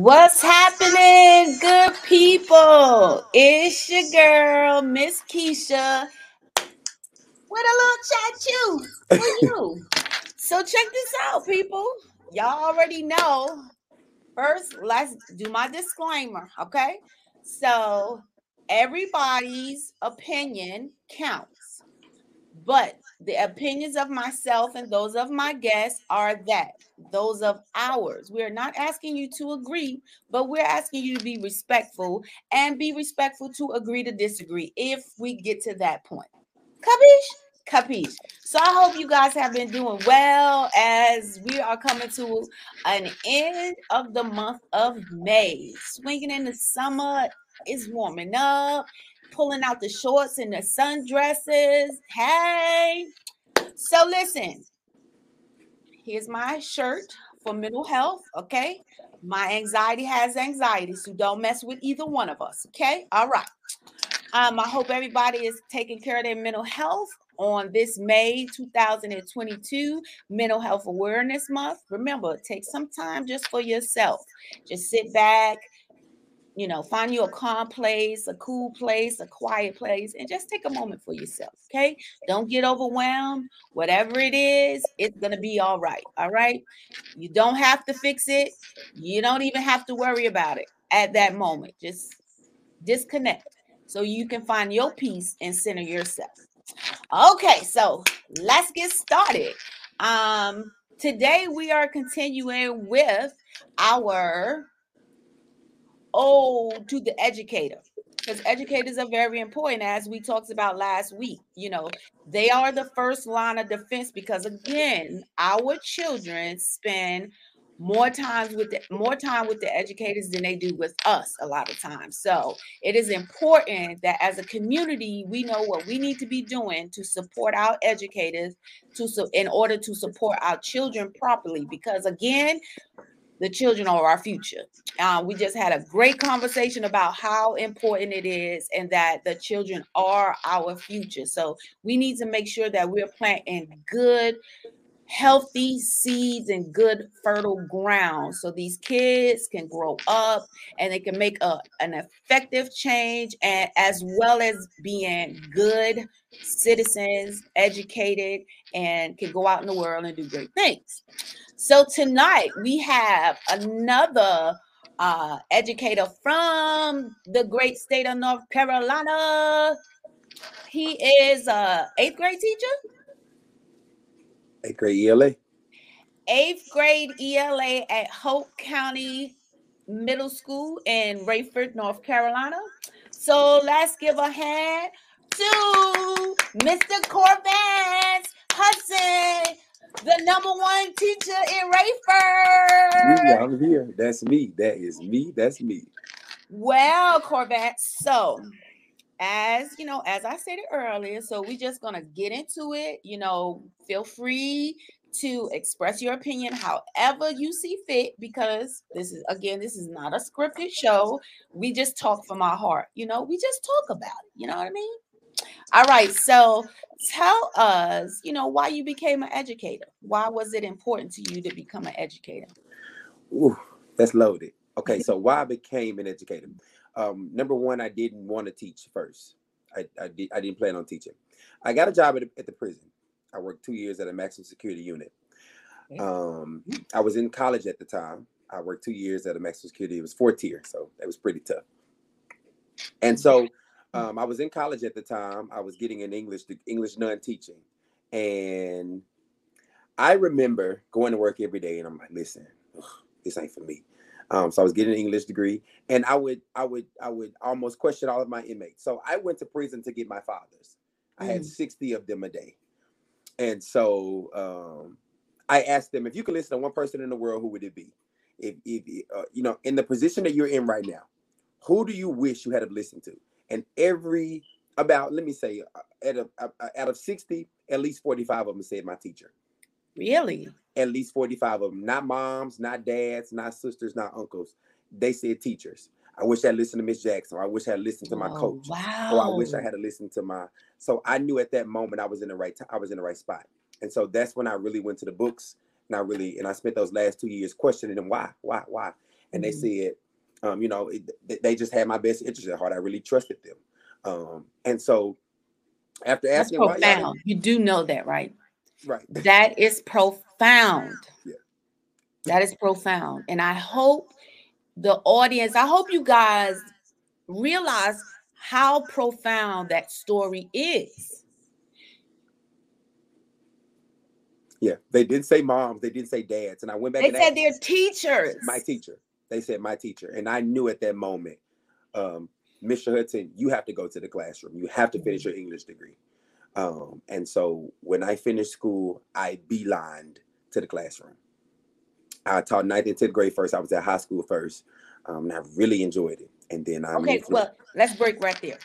What's happening, good people? It's your girl, Miss Keisha. With a little chat you for you. so check this out, people. Y'all already know. First, let's do my disclaimer, okay? So everybody's opinion counts, but the opinions of myself and those of my guests are that those of ours. We're not asking you to agree, but we're asking you to be respectful and be respectful to agree to disagree if we get to that point. Capiche? Capiche. So I hope you guys have been doing well as we are coming to an end of the month of May. Swinging in the summer, it's warming up pulling out the shorts and the sundresses. Hey. So listen, here's my shirt for mental health. Okay. My anxiety has anxiety, so don't mess with either one of us. Okay. All right. Um, I hope everybody is taking care of their mental health on this May 2022 Mental Health Awareness Month. Remember, take some time just for yourself. Just sit back, you know, find you a calm place, a cool place, a quiet place, and just take a moment for yourself. Okay. Don't get overwhelmed. Whatever it is, it's going to be all right. All right. You don't have to fix it. You don't even have to worry about it at that moment. Just disconnect so you can find your peace and center yourself. Okay. So let's get started. Um, today we are continuing with our oh to the educator because educators are very important as we talked about last week you know. They are the first line of defense because again our children spend more times with the more time with the educators than they do with us a lot of times. So it is important that as a community we know what we need to be doing to support our educators to so in order to support our children properly because again the children are our future. Uh, we just had a great conversation about how important it is and that the children are our future. So we need to make sure that we're planting good, healthy seeds and good, fertile ground so these kids can grow up and they can make a, an effective change and as well as being good citizens, educated, and can go out in the world and do great things. So tonight we have another uh, educator from the great state of North Carolina. He is a eighth grade teacher. Eighth grade ELA. Eighth grade ELA at Hoke County Middle School in Raeford, North Carolina. So let's give a hand to Mr. Corvance Hudson the number one teacher in Raeford. I'm here. That's me. That is me. That's me. Well, Corvette. So, as you know, as I stated earlier, so we're just gonna get into it. You know, feel free to express your opinion however you see fit because this is again this is not a scripted show we just talk from our heart you know we just talk about it you know what i mean all right so tell us, you know, why you became an educator. Why was it important to you to become an educator? Ooh, that's loaded. Okay, so why I became an educator. Um, number one, I didn't want to teach first. I, I, did, I didn't plan on teaching. I got a job at, at the prison. I worked two years at a maximum security unit. Um, I was in college at the time. I worked two years at a maximum security. It was four tier, so that was pretty tough. And so um, I was in college at the time. I was getting an English English non teaching, and I remember going to work every day, and I'm like, listen, ugh, this ain't for me. Um, so I was getting an English degree, and I would I would I would almost question all of my inmates. So I went to prison to get my fathers. I had mm. 60 of them a day, and so um, I asked them if you could listen to one person in the world, who would it be? If, if uh, you know, in the position that you're in right now, who do you wish you had to listen to? And every about let me say uh, out of uh, uh, out of 60 at least 45 of them said my teacher. Really? At least 45 of them not moms not dads not sisters not uncles. They said teachers. I wish i listened to miss jackson i wish i had listened to my oh, coach wow. or i wish i had listened to my so i knew at that moment i was in the right t- i was in the right spot. And so that's when i really went to the books and i really and i spent those last two years questioning them why? Why? Why? And they said, um, you know, it, they just had my best interest at heart. I really trusted them, um, and so after That's asking y'all profound. You do know that, right? right? That is profound. Yeah. That is profound. And I hope the audience, I hope you guys realize how profound that story is. Yeah, they didn't say moms, they didn't say dads, and I went back. They and said asked- they're teachers. my teacher. They said my teacher, and I knew at that moment, um, Mr. Hudson, you have to go to the classroom. You have to finish your English degree. Um, and so when I finished school, I beelined to the classroom. I taught ninth and tenth grade first. I was at high school first, um, and I really enjoyed it. And then I Okay, moved to- well, let's break right there.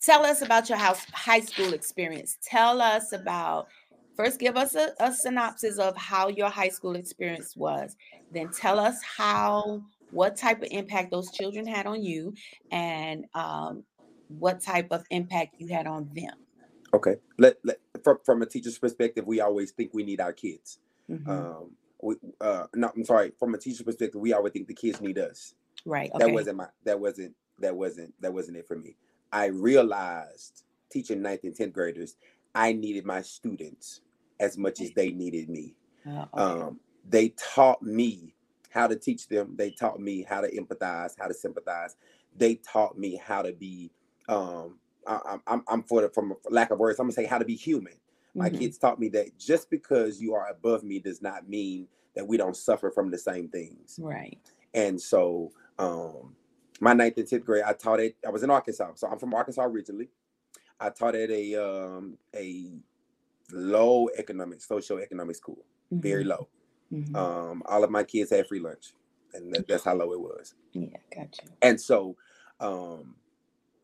Tell us about your house high school experience. Tell us about first give us a, a synopsis of how your high school experience was. Then tell us how what type of impact those children had on you and um, what type of impact you had on them. okay. Let, let from from a teacher's perspective, we always think we need our kids. Mhm. Um, we, uh, no, I'm sorry. From a teacher's perspective, we always think the kids need us. right. Okay. that wasn't my that wasn't that wasn't that wasn't it for me i realized teaching ninth and 10th graders i needed my students as much as they needed me Uh, okay. um, they taught me how to teach them they taught me how to empathize how to sympathize they taught me how to be um, I, I'm, I'm for the from lack of words i'm gonna say how to be human my Mhm. kids taught me that just because you are above me does not mean that we don't suffer from the same things Right. and so um my ninth and 10th grade, I taught it, I was in Arkansas. So I'm from Arkansas originally. I taught at a um a low economic, social economic school, very Mhm. low. Mhm. Um, all of my kids had free lunch. And that, that's how low it was. yeah, gotcha. And so um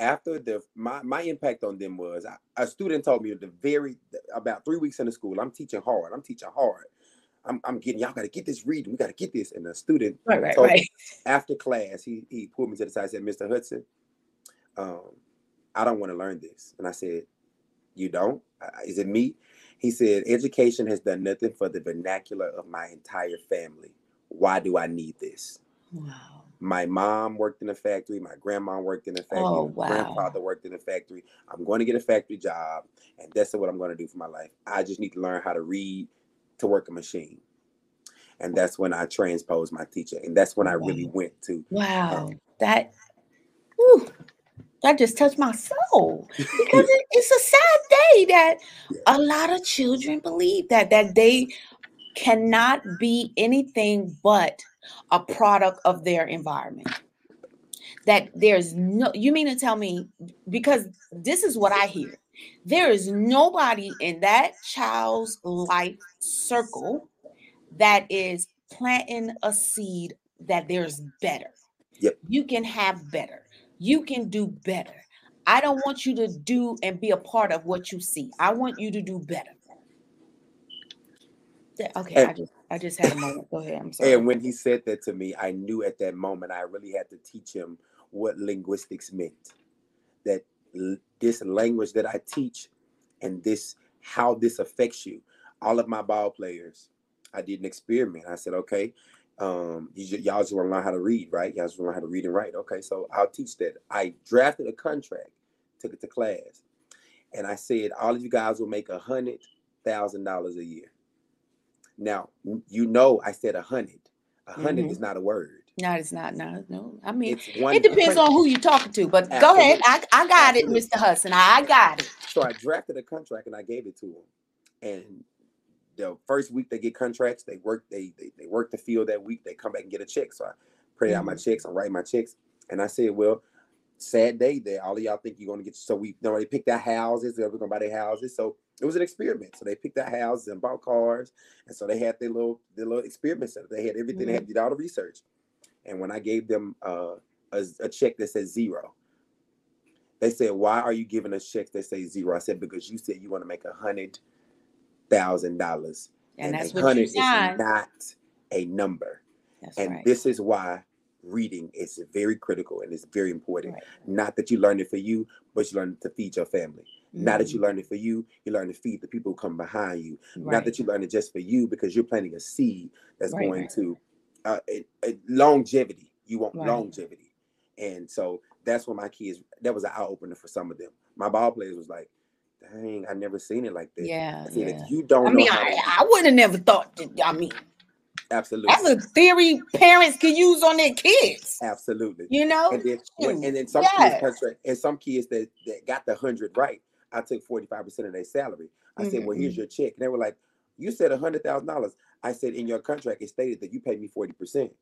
after the my my impact on them was I, a student told me the very about three weeks in the school, I'm teaching hard. I'm teaching hard. I'm, I'm getting y'all got to get this reading. We got to get this. And the student Right, right, told- right. after class, he he pulled me to the side and said, Mr. Hudson, um, I don't want to learn this. And I said, You don't? Uh, uh, is it me? He said, Education has done nothing for the vernacular of my entire family. Why do I need this? Wow. My mom worked in a factory. My grandma worked in a factory. Oh, my wow. grandfather worked in a factory. I'm going to get a factory job, and that's what I'm going to do for my life. I just need to learn how to read to work a machine. And that's when I transposed my teacher. And that's when I really went to Wow, that, whew, that just touched my soul because it, it's a sad day that a lot of children believe that that they cannot be anything but a product of their environment. That there's no, you mean to tell me because this is what I hear. There is nobody in that child's life circle that is planting a seed that there's better. Yep. You can have better. You can do better. I don't want you to do and be a part of what you see. I want you to do better. Okay, I just I just had a moment. Go ahead. I'm sorry. And when he said that to me, I knew at that moment I really had to teach him what linguistics meant. That l- this language that I teach and this how this affects you. All of my ball players, I did an experiment. I said, okay, um, you, y'all just want to learn how to read, right? Y'all just want to learn how to read and write. Okay, so I'll teach that. I drafted a contract, took it to class, and I said, all of you guys will make a hundred thousand dollars a year. Now, you know, I said a hundred. A 100 Mhm. is not a word. no, it's not. No, no. I mean, It's one. it depends on who you're talking to. But go ahead. I, I got it, Mr. Hudson. I got it. So I drafted a contract and I gave it to him. And the first week they get contracts, they work, they they, they work the field that week. They come back and get a check. So I print out my checks. I write my checks, and I said, well. Sad day that all of y'all think you're gonna get. So we already picked out houses. They're gonna buy their houses. So it was an experiment. So they picked out houses and bought cars, and so they had their little their little experiment center. They had everything. They had did all the research. And when I gave them uh, a, a check that says zero, they said, "Why are you giving us checks that say zero? I said, "Because you said you want to make a hundred thousand dollars, And that's what you hundred is not a number. That's and right. this is why reading is very critical and it's very important. Right. Not that you learn it for you, but you learn it to feed your family. Not that you learn it for you, you learn to feed the people who come behind you. Mhm. Not that you learn it just for you because you're planting a seed that's Right, going right. to uh, it, it, longevity. You want Right. longevity, and so that's what my kids. That was an eye opener for some of them. My ball players was like, "Dang, I never seen it like that." Yeah, I said, yeah. if you don't I mean, know I, to- I would have never thought. That, I mean, absolutely, that's a theory parents can use on their kids. absolutely. You know, And then, when- and then some yes. kids and some kids that, that got the hundred right, I took forty five percent of their salary. I said, "Well, Mm-hmm. here's your check." And they were like, "You said a hundred thousand dollars." I said, "In your contract, it stated that you pay me forty percent."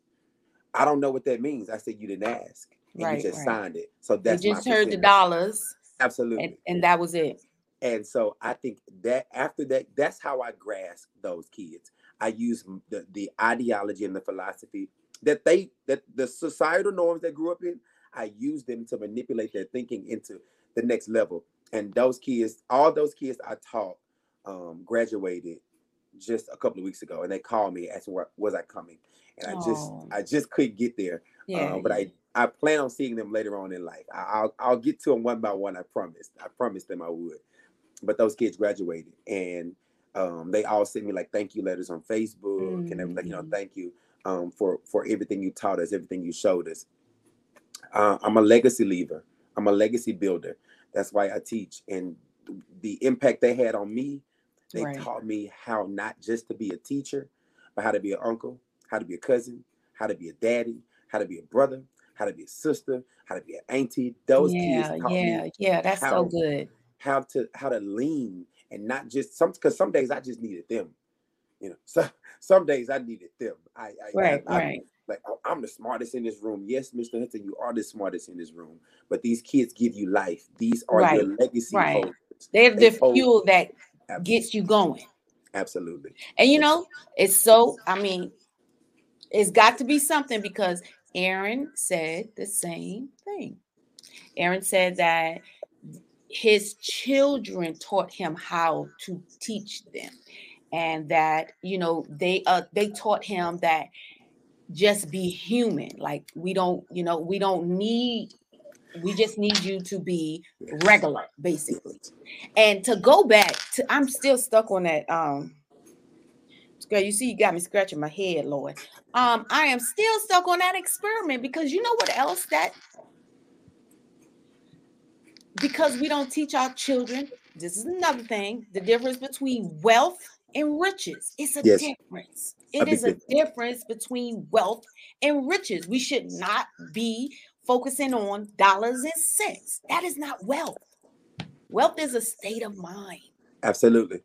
I don't know what that means. I said, "You didn't ask, and Right, you just right. signed it." So you that's my just heard the dollars, Absolutely. and, and that was it. And so I think that after that, that's how I grasp those kids. I use the, the ideology and the philosophy that they that the societal norms they grew up in. I use them to manipulate their thinking into the next level. And those kids, all those kids I taught, um, graduated just a couple of weeks ago, and they called me asking what was I coming, and I just. I just couldn't get there. Yeah, Uh, but I I plan on seeing them later on in life. I, I'll I'll get to them one by one. I promised. I promised them I would. But those kids graduated, and um, they all sent me like thank you letters on Facebook, and they was like, you know, Mhm. thank you um, for for everything you taught us, everything you showed us. Uh, I'm a legacy leaver. I'm a legacy builder. That's why I teach, and the impact they had on me, they Right. taught me how not just to be a teacher, but how to be an uncle, how to be a cousin, how to be a daddy, how to be a brother, how to be a sister, how to be an auntie. Those yeah, kids taught yeah, me yeah. That's how- so good. How to how to lean and not just some because some days I just needed them. You know, so some days I needed them. I, I Right, I, I- right. like oh, I'm the smartest in this room. Yes, Mr. Hudson, you are the smartest in this room. But these kids give you life. These are your legacy right. holders. They're They the fuel that Ab- gets you going. Absolutely. And you know, it's so, I mean, it's got to be something because Aaron said the same thing. Aaron said that his children taught him how to teach them. And that you know they uh they taught him that just be human. Like we don't you know we don't need we just need you to be regular basically. And to go back to i'm still stuck on that um girl you see you got me scratching my head lord. Um i am still stuck on that experiment because you know what else that because we don't teach our children this is another thing the difference between wealth and riches it's a Yes. difference it is a difference between wealth and riches we should not be focusing on dollars and cents that is not wealth wealth is a state of mind Absolutely.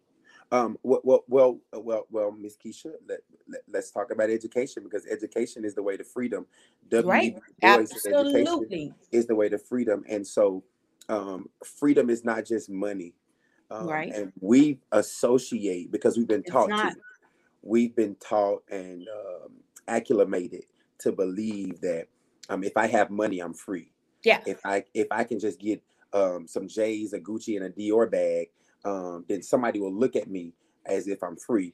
Um, well, well, well, uh, well, well, Miss Keisha, let, let, us talk about education because education is the way to freedom. Right. Du Bois said education absolutely is the way to freedom. And so, um, freedom is not just money. Um, Right. And we associate because we've been taught to. We've been taught and um, acclimated to believe that um, if I have money, I'm free. Yeah. If I if I can just get um, some J's, a Gucci, and a Dior bag, um, then somebody will look at me as if I'm free.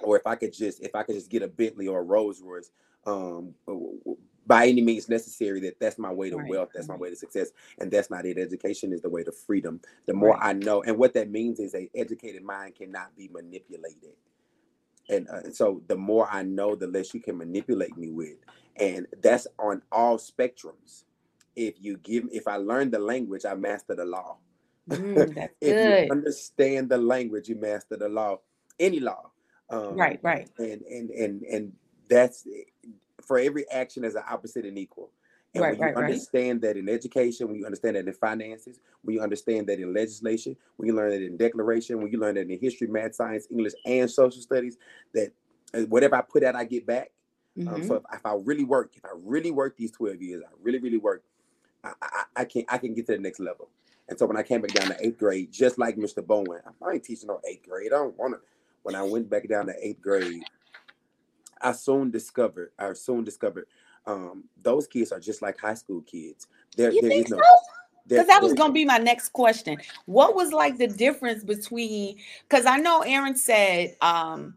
Or if I could just if I could just get a Bentley or a Rolls Royce, um, by any means necessary, that that's my way to Right, wealth, that's my way to success, and that's not it. Education is the way to freedom. The more Right. I know, and what that means is a educated mind cannot be manipulated. And uh, so the more I know, the less you can manipulate me with, and that's on all spectrums. If you give, if I learn the language, I master the law. Mm, that's if good you understand the language, you master the law, any law. Um, right right And and and and that's for every action as an opposite and equal. And Right, when you right, right. understand that in education, when you understand that in finances, when you understand that in legislation, when you learn that in declaration, when you learn that in history, math, science, English, and social studies, that uh, whatever I put out, I get back. Um, Mhm. so if, if I really work, if I really work these 12 years, I really, really work, I, I, I can I can get to the next level. And so when I came back down to eighth grade, just like Mr. Bowen, I ain't teaching no eighth grade. I don't want to. When I went back down to eighth grade, I soon discovered, I soon discovered, um, those kids are just like high school kids. There, You there think so? Because that was going to be my next question. What was like the difference between? Because I know Aaron said um,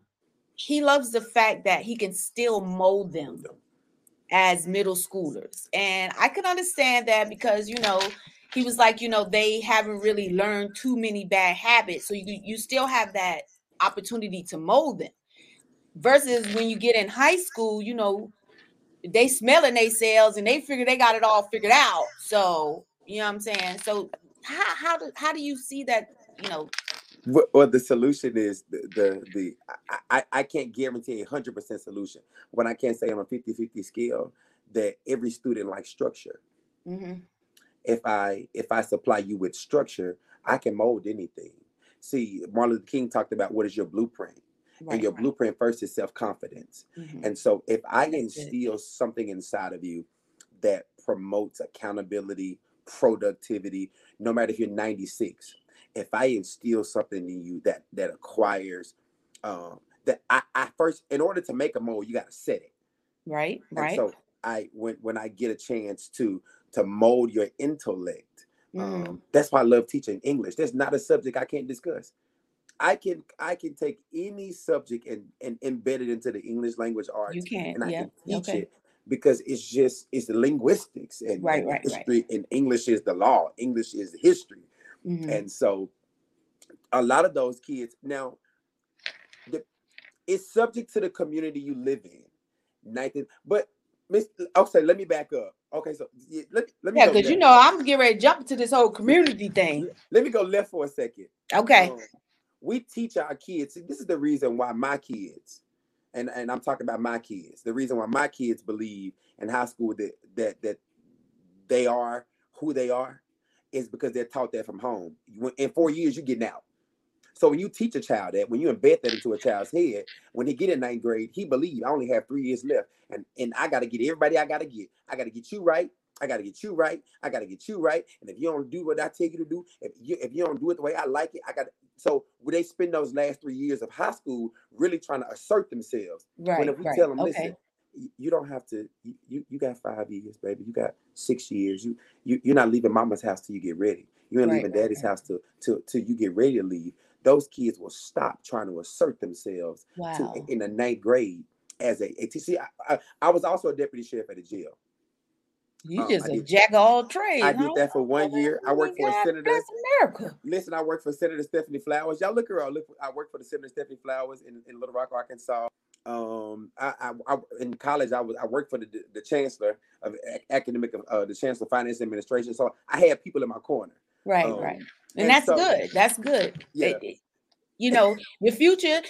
he loves the fact that he can still mold them as middle schoolers, and I can understand that because you know he was like, you know, they haven't really learned too many bad habits, so you you still have that opportunity to mold them. Versus when you get in high school, you know, they smelling they themselves and they figure they got it all figured out. So you know what I'm saying. So how how do how do you see that? You know, well, the solution is the the, the I, I can't guarantee a hundred percent solution. When I can't say I'm a 50-50 scale that every student likes structure. Mm-hmm. If I if I supply you with structure, I can mold anything. See, Martin Luther King talked about what is your blueprint. Right, and your right. blueprint first is self-confidence. Mm-hmm. And so if I instill something inside of you that promotes accountability, productivity, no matter if you're 96, if I instill something in you that that acquires um that I, I first in order to make a mold, you gotta set it. Right, and right. So I when when I get a chance to to mold your intellect, mm. um, that's why I love teaching English. There's not a subject I can't discuss. I can I can take any subject and, and embed it into the English language arts. You can, and I yeah. can teach okay. it because it's just it's linguistics and, right, and right, history right. and English is the law. English is history. Mm-hmm. And so a lot of those kids now the, it's subject to the community you live in. Nathan, but Miss okay, let me back up. Okay, so yeah, let, let me Yeah, because you know I'm getting ready to jump to this whole community thing. Let me go left for a second. Okay. Um, we teach our kids. This is the reason why my kids, and, and I'm talking about my kids, the reason why my kids believe in high school that that that they are who they are is because they're taught that from home. In four years, you're getting out. So when you teach a child that, when you embed that into a child's head, when he get in ninth grade, he believe I only have three years left, and and I got to get everybody I got to get. I got to get you right. I got to get you right. I got to get you right. And if you don't do what I tell you to do, if you if you don't do it the way I like it, I got. So would they spend those last three years of high school really trying to assert themselves? Right. When if we right. tell them, okay. listen, you don't have to. You you got five years, baby. You got six years. You you you're not leaving mama's house till you get ready. You ain't Right, leaving daddy's right. house till till till you get ready to leave. Those kids will stop trying to assert themselves to, Wow. in the ninth grade as a, a see. I, I, I was also a deputy sheriff at a jail. You um, just a did- jack of all trades. I did that for one year. I worked for a senator. bless America. Listen, I worked for Senator Stephanie Flowers. Y'all look her up. Look, I worked for the Senator Stephanie Flowers in, in Little Rock, Arkansas. Um, I, I, I in college I was I worked for the the chancellor of ac- academic uh, the chancellor of finance administration. So I had people in my corner. Right, Um, right. And, and that's so- good. That's good. Yeah. It- it- you know, the future,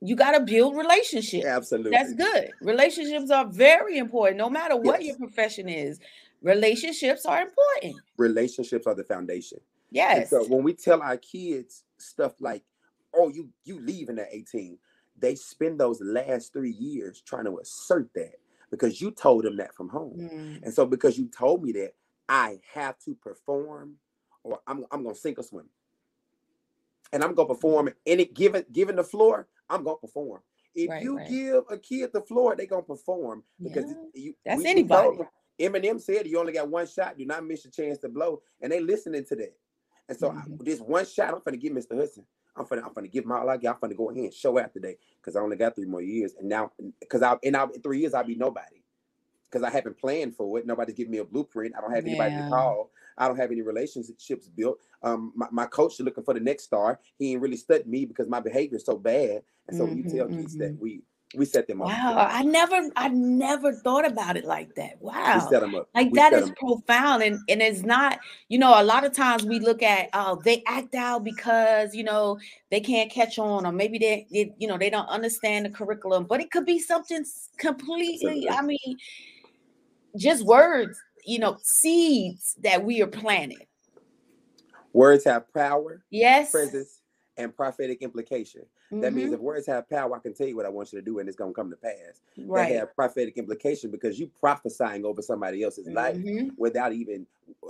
you got to build relationships. Absolutely, That's good. Relationships are very important, no matter what Yes. your profession is. Relationships are important. Relationships are the foundation. And Yes. so when we tell our kids stuff like, "Oh, you you leaving at 18," they spend those last three years trying to assert that because you told them that from home. Mm, And so because you told me that, I have to perform or I'm, I'm gonna sink or swim. And I'm gonna perform any given given the floor, I'm gonna perform. If Right, you right. give a kid the floor, they're gonna perform because Yeah, you that's we- anybody. Eminem said you only got one shot, do not miss your chance to blow. And they listening to that. And so I- Mhm. this one shot, I'm gonna give Mr. Hudson. I'm gonna I'm gonna give my all I got. I'm gonna go ahead and show out today because I only got three more years. And now because I in, I, in three years I'll be nobody. Because I haven't planned for it. Nobody's giving me a blueprint. I don't have anybody Yeah. to call. I don't have any relationships built. Um, my, my coach is looking for the next star. He ain't really studied me because my behavior is so bad. And so when you tell kids mhm. that we we set them up. Wow. I never, I never thought about it like that. Wow. We set them up. Like We that is profound, and and it's not. You know, a lot of times we look at, oh, they act out because you know they can't catch on, or maybe they, they you know, they don't understand the curriculum. But it could be something completely. Absolutely. I mean, just words. You know, seeds that we are planting. Words have power, Yes. presence, and prophetic implication. That means Mhm. if words have power, I can tell you what I want you to do, and it's gonna come to pass. right. They have prophetic implication because you prophesying over somebody else's life Mhm. without even uh,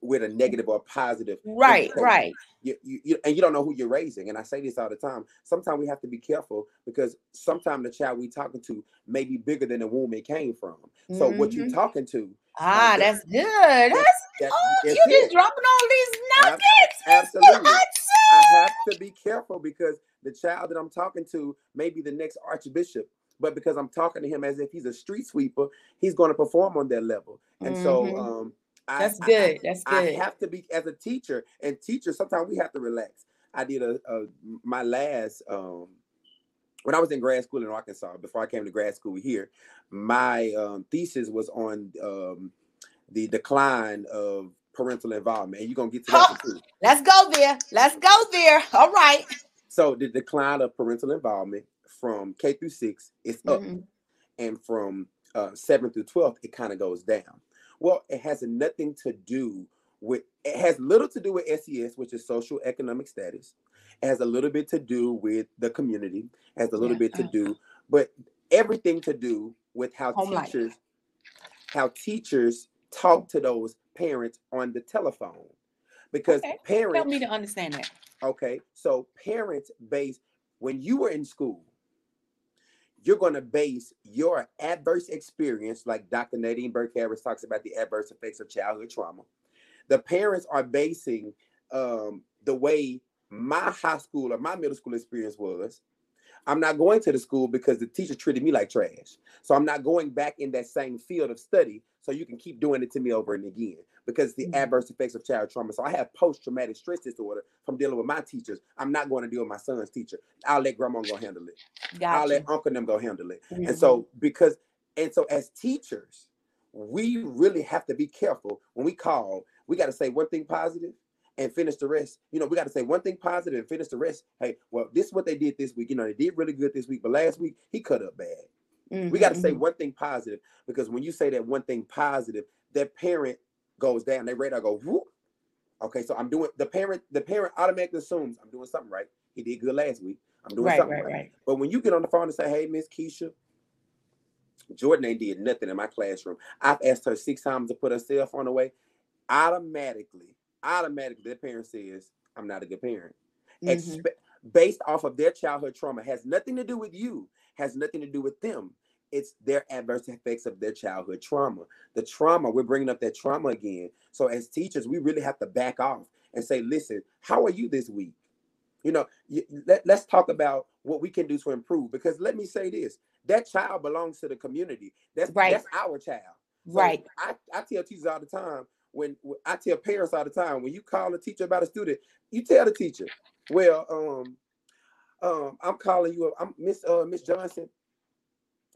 with a negative or positive. Right. implication. Right. You, you, you and you don't know who you're raising. And I say this all the time. Sometimes we have to be careful because sometimes the child we talking to may be bigger than the womb it came from. So what you Mhm. talking to? Ah, that- that's good. That's that- oh, that's you just it. dropping all these nuggets. Absolutely. I have to be careful because the child that I'm talking to may be the next archbishop, but because I'm talking to him as if he's a street sweeper, he's going to perform on that level. And so, Mhm. um, That's I- good. That's I, I good. have to be as a teacher, and teachers sometimes we have to relax. I did a, a my last um when I was in grad school in Arkansas, before I came to grad school here, my um, thesis was on um, the decline of parental involvement. And you're gonna get to that too. Let's go there. Let's go there. All right. So the decline of parental involvement from K through six is up, mm-hmm. and from uh, seven through twelve, it kind of goes down. Well, it has nothing to do with. It has little to do with SES, which is social economic status. It has a little bit to do with the community. It has a little yeah. bit to do, but everything to do with how Home teachers, life. how teachers talk to those parents on the telephone, because okay. parents help me to understand that. Okay, so parents base when you were in school, you're going to base your adverse experience, like Dr. Nadine Burke Harris talks about the adverse effects of childhood trauma. The parents are basing um, the way my high school or my middle school experience was. I'm not going to the school because the teacher treated me like trash. So I'm not going back in that same field of study so you can keep doing it to me over and again because the mm-hmm. adverse effects of child trauma. So I have post traumatic stress disorder from dealing with my teachers. I'm not going to deal with my son's teacher. I'll let grandma go handle it. Gotcha. I'll let uncle them go handle it. Mm-hmm. And so because and so as teachers, we really have to be careful when we call. We got to say one thing positive and finish the rest. You know, we got to say one thing positive and finish the rest. Hey, well, this is what they did this week. You know, they did really good this week, but last week he cut up bad. Mm-hmm. We got to say mm-hmm. one thing positive because when you say that one thing positive, that parent goes down. Their radar go whoop. Okay, so I'm doing the parent. The parent automatically assumes I'm doing something right. He did good last week. I'm doing right, something right, right. right. But when you get on the phone and say, "Hey, Miss Keisha," Jordan ain't did nothing in my classroom. I've asked her six times to put her cell phone away. Automatically, automatically, their parent says, "I'm not a good parent." Mm-hmm. Based off of their childhood trauma has nothing to do with you. Has nothing to do with them it's their adverse effects of their childhood trauma. The trauma, we're bringing up that trauma again. So as teachers, we really have to back off and say, listen, how are you this week? You know, let, let's talk about what we can do to improve. Because let me say this: that child belongs to the community. That's right. That's our child. So right. I, I tell teachers all the time when, when I tell parents all the time when you call a teacher about a student, you tell the teacher, well, um, um, I'm calling you. I'm Miss uh, Miss Johnson.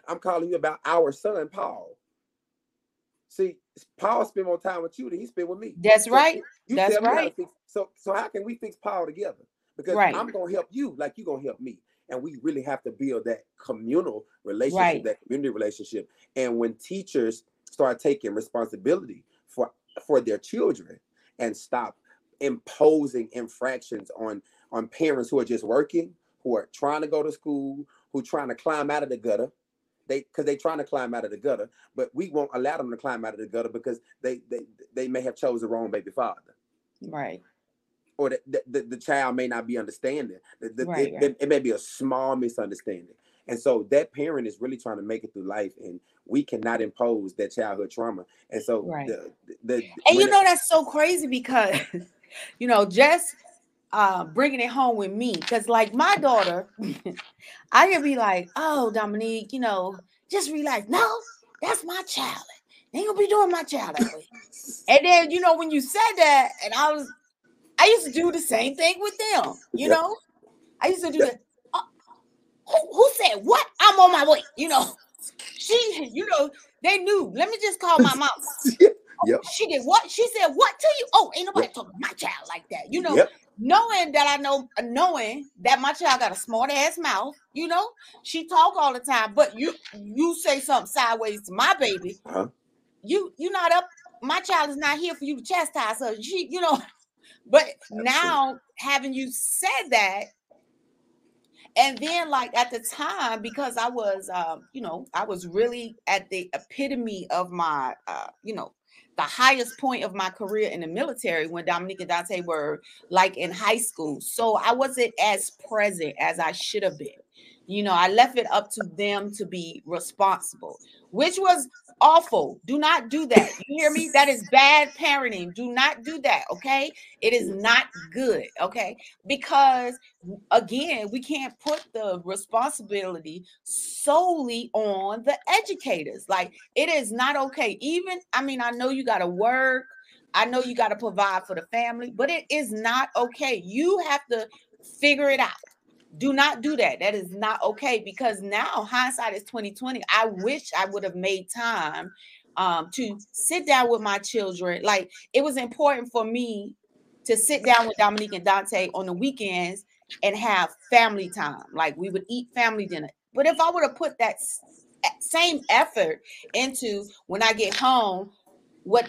I'm calling you about our son, Paul. See, Paul spent more time with you than he spent with me. That's so right. That's right. Fix, so, so how can we fix Paul together? Because right. I'm gonna help you like you're gonna help me. And we really have to build that communal relationship, right. that community relationship. And when teachers start taking responsibility for their children and stop imposing infractions on on parents who are just working, who are trying to go to school, who are trying to climb out of the gutter, they because they're trying to climb out of the gutter, but we won't allow them to climb out of the gutter because they they, they may have chosen the wrong baby father. Right. Or the, the, the child may not be understanding. The, the, right, it, right. it may be a small misunderstanding. And so that parent is really trying to make it through life, and we cannot impose that childhood trauma. And so, right. the, the, and you know, that's so crazy because, you know, just uh, bringing it home with me. Cause like my daughter, I can be like, "Oh, Dominique, you know, just relax." No, that's my child. They ain't gonna be doing my child that way. and then you know when you said that, and I was, I used to do the same thing with them. You yeah. know, I used to do that. Who, who said what? I'm on my way. You know, she, you know, they knew. Let me just call my mom. Yep. She did what? She said what to you? Oh, ain't nobody yep. talking my child like that. You know, yep knowing that I know, knowing that my child got a smart ass mouth, you know, she talk all the time, but you you say something sideways to my baby, uh-huh. you you not up. My child is not here for you to chastise her. She, you know, but Absolutely. now having you said that, and then like at the time because I was, um, you know, I was really at the epitome of my, uh, you know, the highest point of my career in the military when Dominique and Dante were like in high school. So I wasn't as present as I should have been. You know, I left it up to them to be responsible, which was awful. Do not do that. You hear me? That is bad parenting. Do not do that. Okay. It is not good. Okay. Because again, we can't put the responsibility solely on the educators. Like it is not okay. Even, I mean, I know you got to work. I know you got to provide for the family, but it is not okay. You have to figure it out do not do that. That is not okay because now hindsight is 2020. I wish I would have made time um, to sit down with my children. Like it was important for me to sit down with Dominique and Dante on the weekends and have family time. Like we would eat family dinner. But if I would have put that same effort into when I get home, what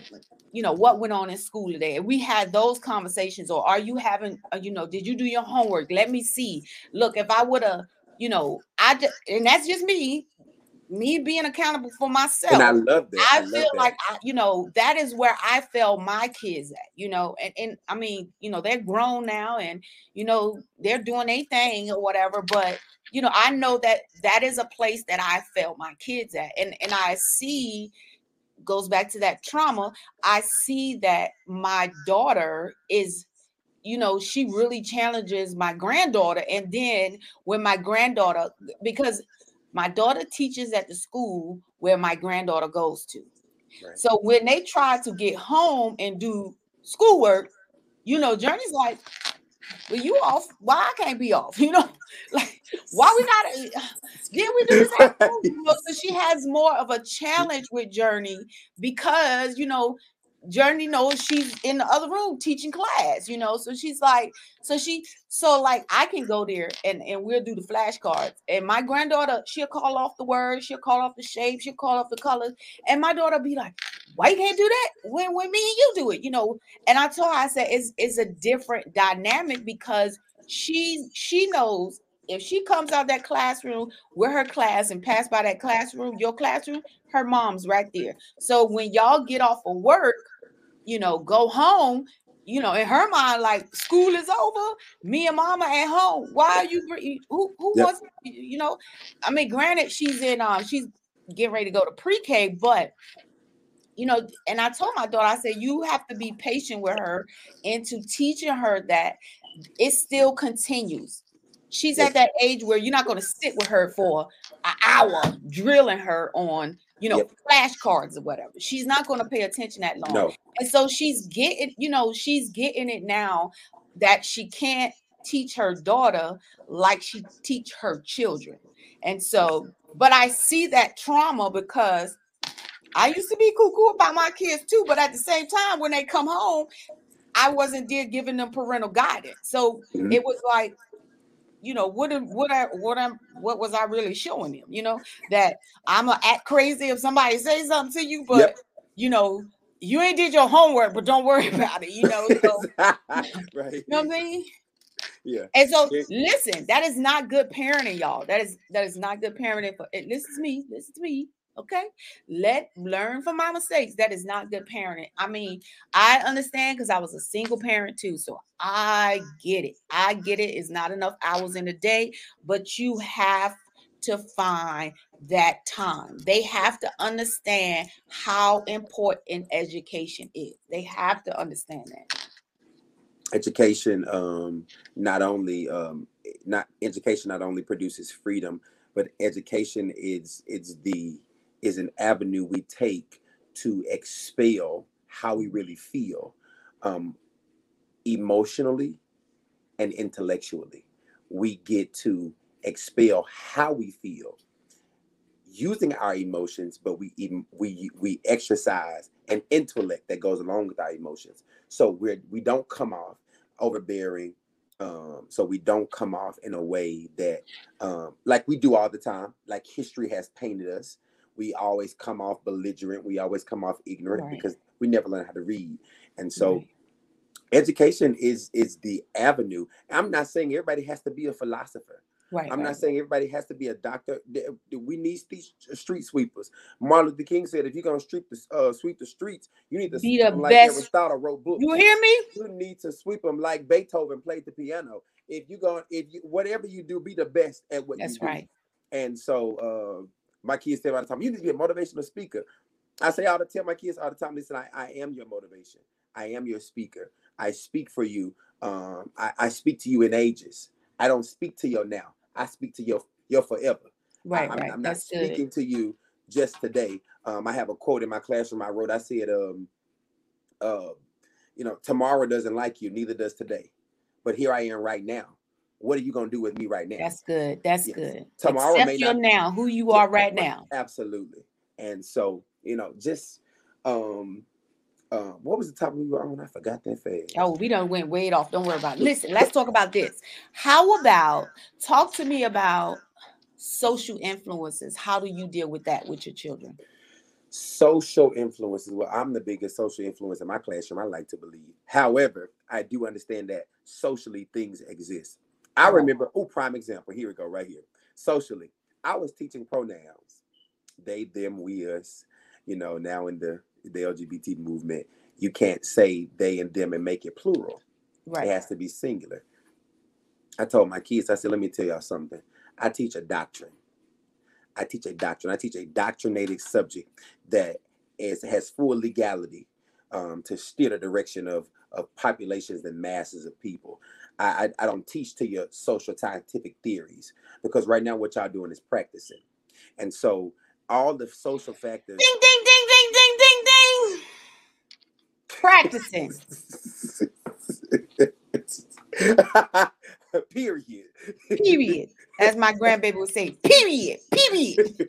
you know what went on in school today we had those conversations or are you having uh, you know did you do your homework? Let me see. Look if i would have you know i just and that's just me me being accountable for myself and i love that i, I feel that. like I, you know that is where i felt my kids at you know and, and i mean you know they're grown now and you know they're doing a thing or whatever but you know i know that that is a place that i felt my kids at and and i see goes back to that trauma, I see that my daughter is you know, she really challenges my granddaughter. And then when my granddaughter, because my daughter teaches at the school where my granddaughter goes to. Right. So when they try to get home and do schoolwork, you know, Journey's like, well, you off. Why I can't be off? You know, like why we? Uh, then we do this. so she has more of a challenge with Journey because you know Journey knows she's in the other room teaching class, you know. So she's like, so she, so like I can go there and and we'll do the flashcards. And my granddaughter, she'll call off the words, she'll call off the shapes, she'll call off the colors, and my daughter be like, why you can't do that when when me and you do it, you know? And I told her, I said, it's it's a different dynamic because she she knows if she comes out that classroom with her class and pass by that classroom, your classroom, her mom's right there. So when y'all get off of work, you know, go home, you know, in her mind, like school is over, me and mama at home. Why are you who who yep. wants you know? I mean, granted, she's in um, she's getting ready to go to pre-K, but you know, and I told my daughter, I said, you have to be patient with her into teaching her that it still continues. She's at that age where you're not going to sit with her for an hour drilling her on you know, yep. flashcards or whatever. She's not going to pay attention that long. No. And so she's getting, you know, she's getting it now that she can't teach her daughter like she teach her children. And so, but I see that trauma because I used to be cuckoo about my kids too, but at the same time, when they come home, I wasn't there giving them parental guidance. So mm-hmm. it was like, you know what am what I what I'm what was I really showing them? You know that I'm gonna act crazy if somebody says something to you, but yep. you know you ain't did your homework, but don't worry about it. You know, so, right? You know what I'm saying? Yeah. And so yeah. listen, that is not good parenting, y'all. That is that is not good parenting. For this is me. This is me. Okay. Let learn from my mistakes. That is not good parenting. I mean, I understand because I was a single parent too. So I get it. I get it. It's not enough hours in a day, but you have to find that time. They have to understand how important education is. They have to understand that. Education um not only um not education not only produces freedom, but education is it's the is an avenue we take to expel how we really feel um, emotionally and intellectually. We get to expel how we feel using our emotions, but we even we we exercise an intellect that goes along with our emotions. So we're we don't come off overbearing. Um, so we don't come off in a way that um, like we do all the time, like history has painted us we always come off belligerent. We always come off ignorant right. because we never learn how to read. And so right. education is is the avenue. I'm not saying everybody has to be a philosopher. Right, I'm right. not saying everybody has to be a doctor. We need street sweepers. Martin Luther King said, "If you're gonna sweep the uh, sweep the streets, you need to be the like best." Aristotle wrote books. You hear me? You need to sweep them like Beethoven played the piano. If you go, if you whatever you do, be the best at what That's you do. That's right. And so, uh, my kids say all the time, you need to be a motivational speaker. I say all the tell my kids all the time, listen, I, I am your motivation. I am your speaker. I speak for you. Um, I, I speak to you in ages. I don't speak to your now. I speak to your your forever. Right, I, am right. I'm not speaking good. to you just today. Um, I have a quote in my classroom I wrote. I said, um, uh, you know, tomorrow doesn't like you, neither does today. But here I am right now. What are you gonna do with me right now? That's good. That's Yes. good. Tomorrow Accept may your not- now, who you are right now. Absolutely. And so, you know, just um uh, what was the topic we were on? I forgot that fast. Oh, we done went way off. Don't worry about it. Listen, let's talk about this. How about talk to me about social influences? How do you deal with that with your children? social influences. Well, I'm the biggest social influence in my classroom, I like to believe. However, I do understand that socially things exist. I remember, oh, prime example. Here we go, right here. Socially, I was teaching pronouns. They, them, we, us. You know, now in the the LGBT movement, you can't say they and them and make it plural. Right. It has to be singular. I told my kids, I said, let me tell y'all something. I teach a doctrine. I teach a doctrine. I teach a doctrinated subject that is has full legality um, to steer the direction of of populations and masses of people. I, I I don't teach to your social scientific theories because right now what y'all doing is practicing, and so all the social factors. Ding, ding, ding, ding, ding, ding, ding. Practicing. Period. Period. As my grandbaby would say, period. Period.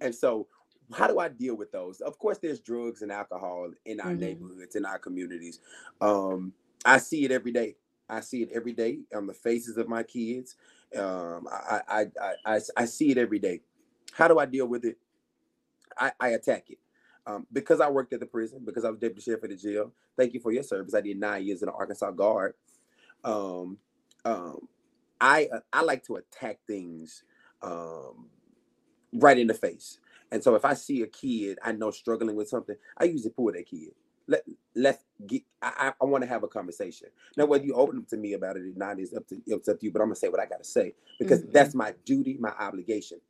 and so how do i deal with those of course there's drugs and alcohol in our Mhm. neighborhoods in our communities um i see it every day i see it every day on the faces of my kids um i i i i, I see it every day how do i deal with it i i attack it um, because I worked at the prison, because I was deputy sheriff at the jail. Thank you for your service. I did nine years in the Arkansas Guard. Um, um, I uh, I like to attack things um, right in the face. And so if I see a kid I know struggling with something, I usually pull that kid. Let let's get. I I, want to have a conversation. Now whether you open up to me about it or not is up to it's up to you. But I'm gonna say what I gotta say because Mhm. that's my duty, my obligation.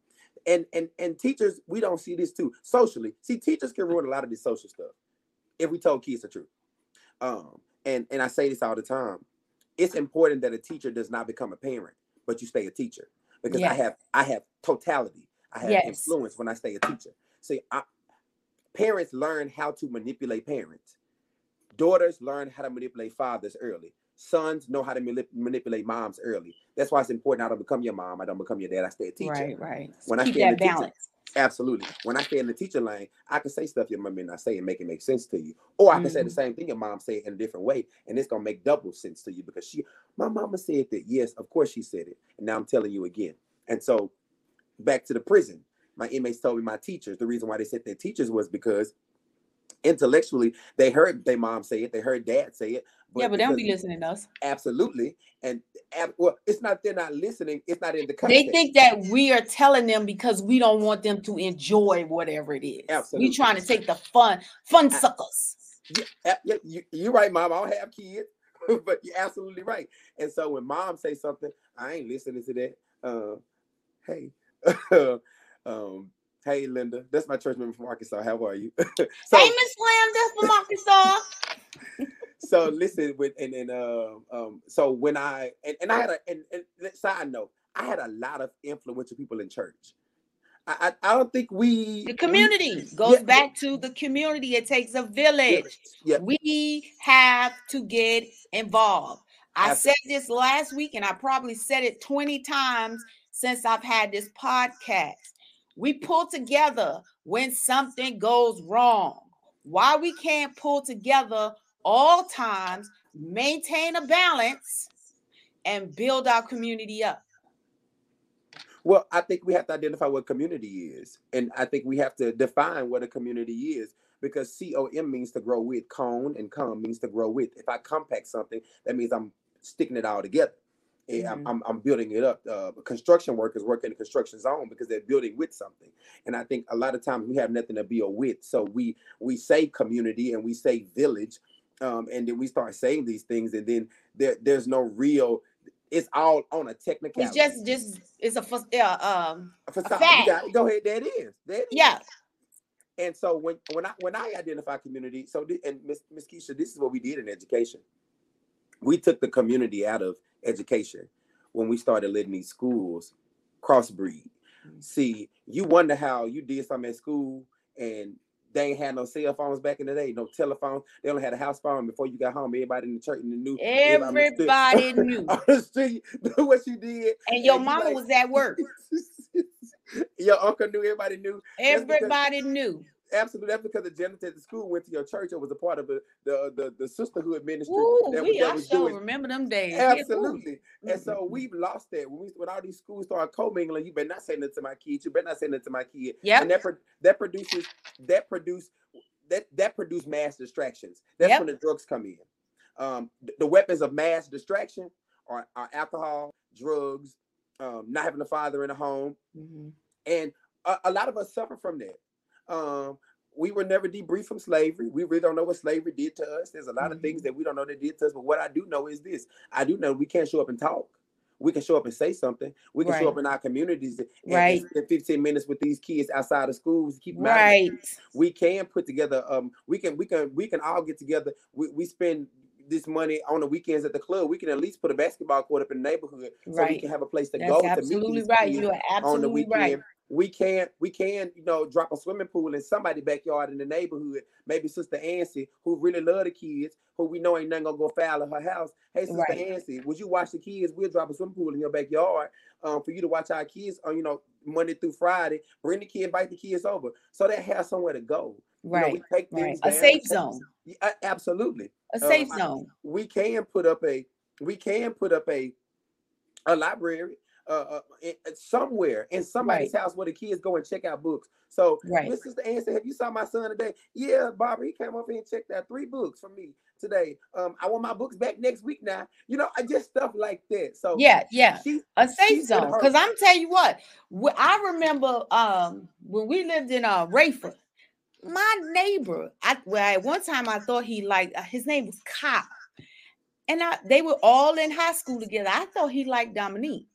And and and teachers, we don't see this too socially. See, teachers can ruin a lot of this social stuff if we told kids the truth. Um, and and I say this all the time. It's important that a teacher does not become a parent, but you stay a teacher because I have I have totality. I have Yes. influence when I stay a teacher. See, I, parents learn how to manipulate parents. Daughters learn how to manipulate fathers early. Sons know how to manip- manipulate moms early. That's why it's important. I don't become your mom. I don't become your dad. I stay a teacher. Right, right. When I Keep stay in that the teacher- balance. Absolutely. When I stay in the teacher lane, I can say stuff your mom may not say and make it make sense to you. Or I can say the Mhm. same thing your mom said in a different way, and it's gonna make double sense to you because she my mama said that. Yes, of course she said it. And now I'm telling you again. And so back to the prison. My inmates told me my teachers, the reason why they said their teachers was because intellectually they heard their mom say it, they heard dad say it. yeah, but they don't be listening to us. Absolutely. And ab- well, it's not they're not listening, it's not in the country. They think that we are telling them because we don't want them to enjoy whatever it is. Absolutely. We trying to take the fun, fun suckers. Yeah, yeah, you, you're right, mom. I don't have kids, but you're absolutely right. And so when mom say something, I ain't listening to that. Uh, hey, um, hey, Linda, that's my church member from Arkansas. How are you? so, hey, Miss Lambda from Arkansas. so listen with and and um um so when I and, and I had a and, and side note, I had a lot of influential people in church. I I, don't think we The we- community goes yeah. back to the community. It takes a village. yeah, We have to get involved. I Abs- said this last week, and I probably said it 20 times since I've had this podcast. We pull together when something goes wrong. Why we can't pull together all times, maintain a balance, and build our community up. Well, I think we have to identify what community is. And I think we have to define what a community is because COM means to grow with, cone and come means to grow with. If I compact something, that means I'm sticking it all together. Eh, I'm. I'm, I'm building it up. Uh, construction workers work in the construction zone because they're building with something. And I think a lot of times we have nothing to build with. So we we say community and we say village, um, and then we start saying these things, and then there, there's no real. It's all on a technical. It's just, just it's a yeah, um, facade. fact. Got. Go ahead. There it is. It is. yeah. And so when when I when I identify community, so and Miss Miss Keisha, this is what we did in education. We took the community out of education when we started letting these schools crossbreed. Mhm. See, you wonder how you did something at school and they ain't had no cell phones back in the day, no telephones. They only had a house phone before you got home. Everybody in the church in the knew. Everybody knew. Honestly, what you did. And your and mama like, was at work. your uncle knew. Everybody knew. Everybody knew. Absolutely, that's because the janitor at the school went to your church or was a part of the the the, the sisterhood ministry. Ooh, that, we, that was doing. remember them days. Absolutely, yeah. and so we've lost that when we when all these schools start commingling. You better not say that to my kids. You better not say that to my kid. Yeah, and that that produces that produce that that produce mass distractions. That's yep. when the drugs come in. Um, the, the weapons of mass distraction are, are alcohol, drugs, um, not having a father in the home, mm-hmm. and a, a lot of us suffer from that. Um, we were never debriefed from slavery. We really don't know what slavery did to us. There's a lot of things mm-hmm. that we don't know that did to us. But what I do know is this: I do know we can't show up and talk. We can show up and say something. We can right. show up in our communities and, right. spend 15 minutes with these kids outside of schools. Keep right. We can put together. Um, we can we can we can all get together. We, we spend this money on the weekends at the club. We can at least put a basketball court up in the neighborhood so right. we can have a place to That's go. Absolutely to meet right. You are absolutely on the weekend. right we can't we can you know drop a swimming pool in somebody's backyard in the neighborhood. Maybe Sister Ancy, who really love the kids, who we know ain't nothing gonna go foul in her house. Hey, Sister right. Ancy, would you watch the kids? We'll drop a swimming pool in your backyard um, for you to watch our kids on you know Monday through Friday. Bring the kid, invite the kids over, so they have somewhere to go. Right, you know, right. a safe zone. Yeah, absolutely, a safe um, zone. we can put up a we can put up a a library uh, uh, somewhere in somebody's right. house where the kids go and check out books. So, right. Miss Sister Ann said, "Have you saw my son today?" Yeah, Barbara, he came up here and checked out three books for me today. Um, I want my books back next week now. You know, I just stuff like that. So yeah, yeah, she, a safe zone. Because I'm tell you what, I remember um when we lived in uh Raeford, my neighbor. I well, at one time I thought he liked uh, his name was Cop, and I, they were all in high school together. I thought he liked Dominique.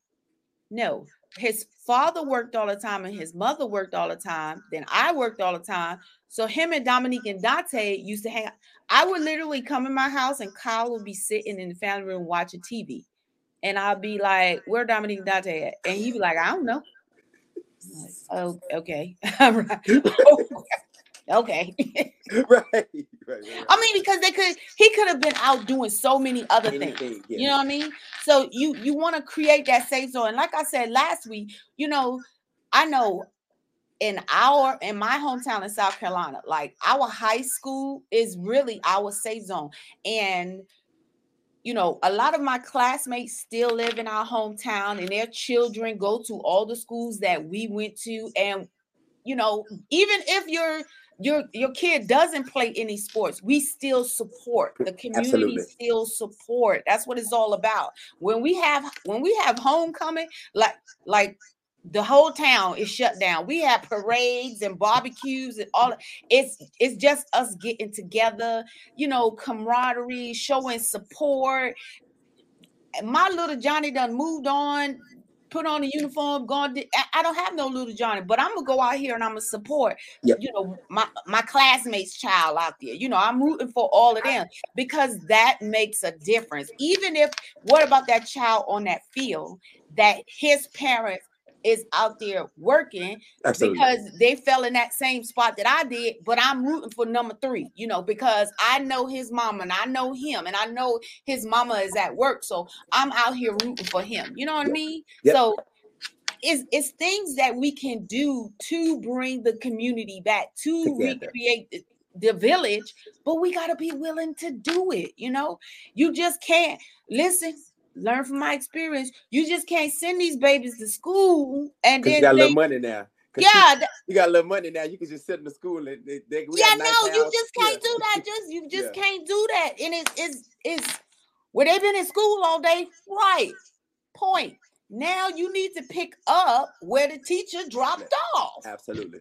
No, his father worked all the time and his mother worked all the time. Then I worked all the time. So him and Dominique and Dante used to hang. I would literally come in my house and Kyle would be sitting in the family room watching TV. And I'd be like, where Dominique and Dante at? And he'd be like, I don't know. Like, oh, okay. okay. right, right, right, I mean, because they could, he could have been out doing so many other Anything, things. Yeah. You know what I mean? So you you want to create that safe zone. And like I said last week, you know, I know in our in my hometown in South Carolina, like our high school is really our safe zone. And you know, a lot of my classmates still live in our hometown and their children go to all the schools that we went to. And, you know, even if you're your your kid doesn't play any sports. We still support. The community Absolutely. still support. That's what it's all about. When we have when we have homecoming like like the whole town is shut down. We have parades and barbecues and all it's it's just us getting together you know camaraderie showing support. My little johnny done moved on put on a uniform, gone. I don't have no little Johnny, but I'm gonna go out here and I'm gonna support, yep. you know, my my classmates' child out there. You know, I'm rooting for all of them because that makes a difference. Even if what about that child on that field that his parents is out there working Absolutely. because they fell in that same spot that I did, but I'm rooting for number three, you know, because I know his mama and I know him and I know his mama is at work. So I'm out here rooting for him. You know what yep. I mean? Yep. So it's, it's things that we can do to bring the community back, to Together. recreate the, the village, but we got to be willing to do it. You know, you just can't listen learn from my experience. You just can't send these babies to school and then you got a little money now. Yeah, you, you, got a little money now. You can just sit in the school and they, they yeah, no, you just can't yeah. do that. Just you just yeah. can't do that. And it's it's it's where they've been in school all day, right? Point. Now you need to pick up where the teacher dropped yeah. off. Absolutely.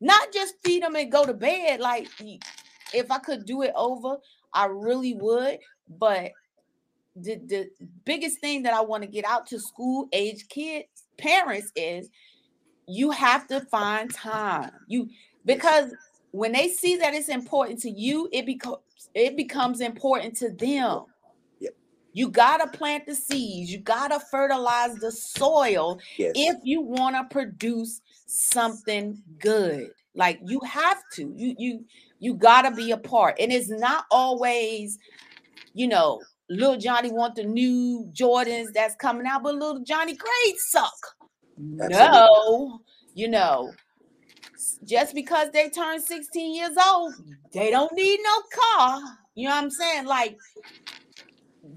Not just feed them and go to bed. Like if I could do it over, I really would. But the, the biggest thing that I want to get out to school age kids, parents is you have to find time. You because when they see that it's important to you, it becomes it becomes important to them. Yeah. You gotta plant the seeds. You gotta fertilize the soil Yes. if you want to produce something good. Like you have to. You you you gotta be a part. And it's not always, you know, little Johnny want the new Jordans that's coming out, but little Johnny grades suck. No, you know, just because they turn 16 years old, they don't need no car. You know what I'm saying? Like,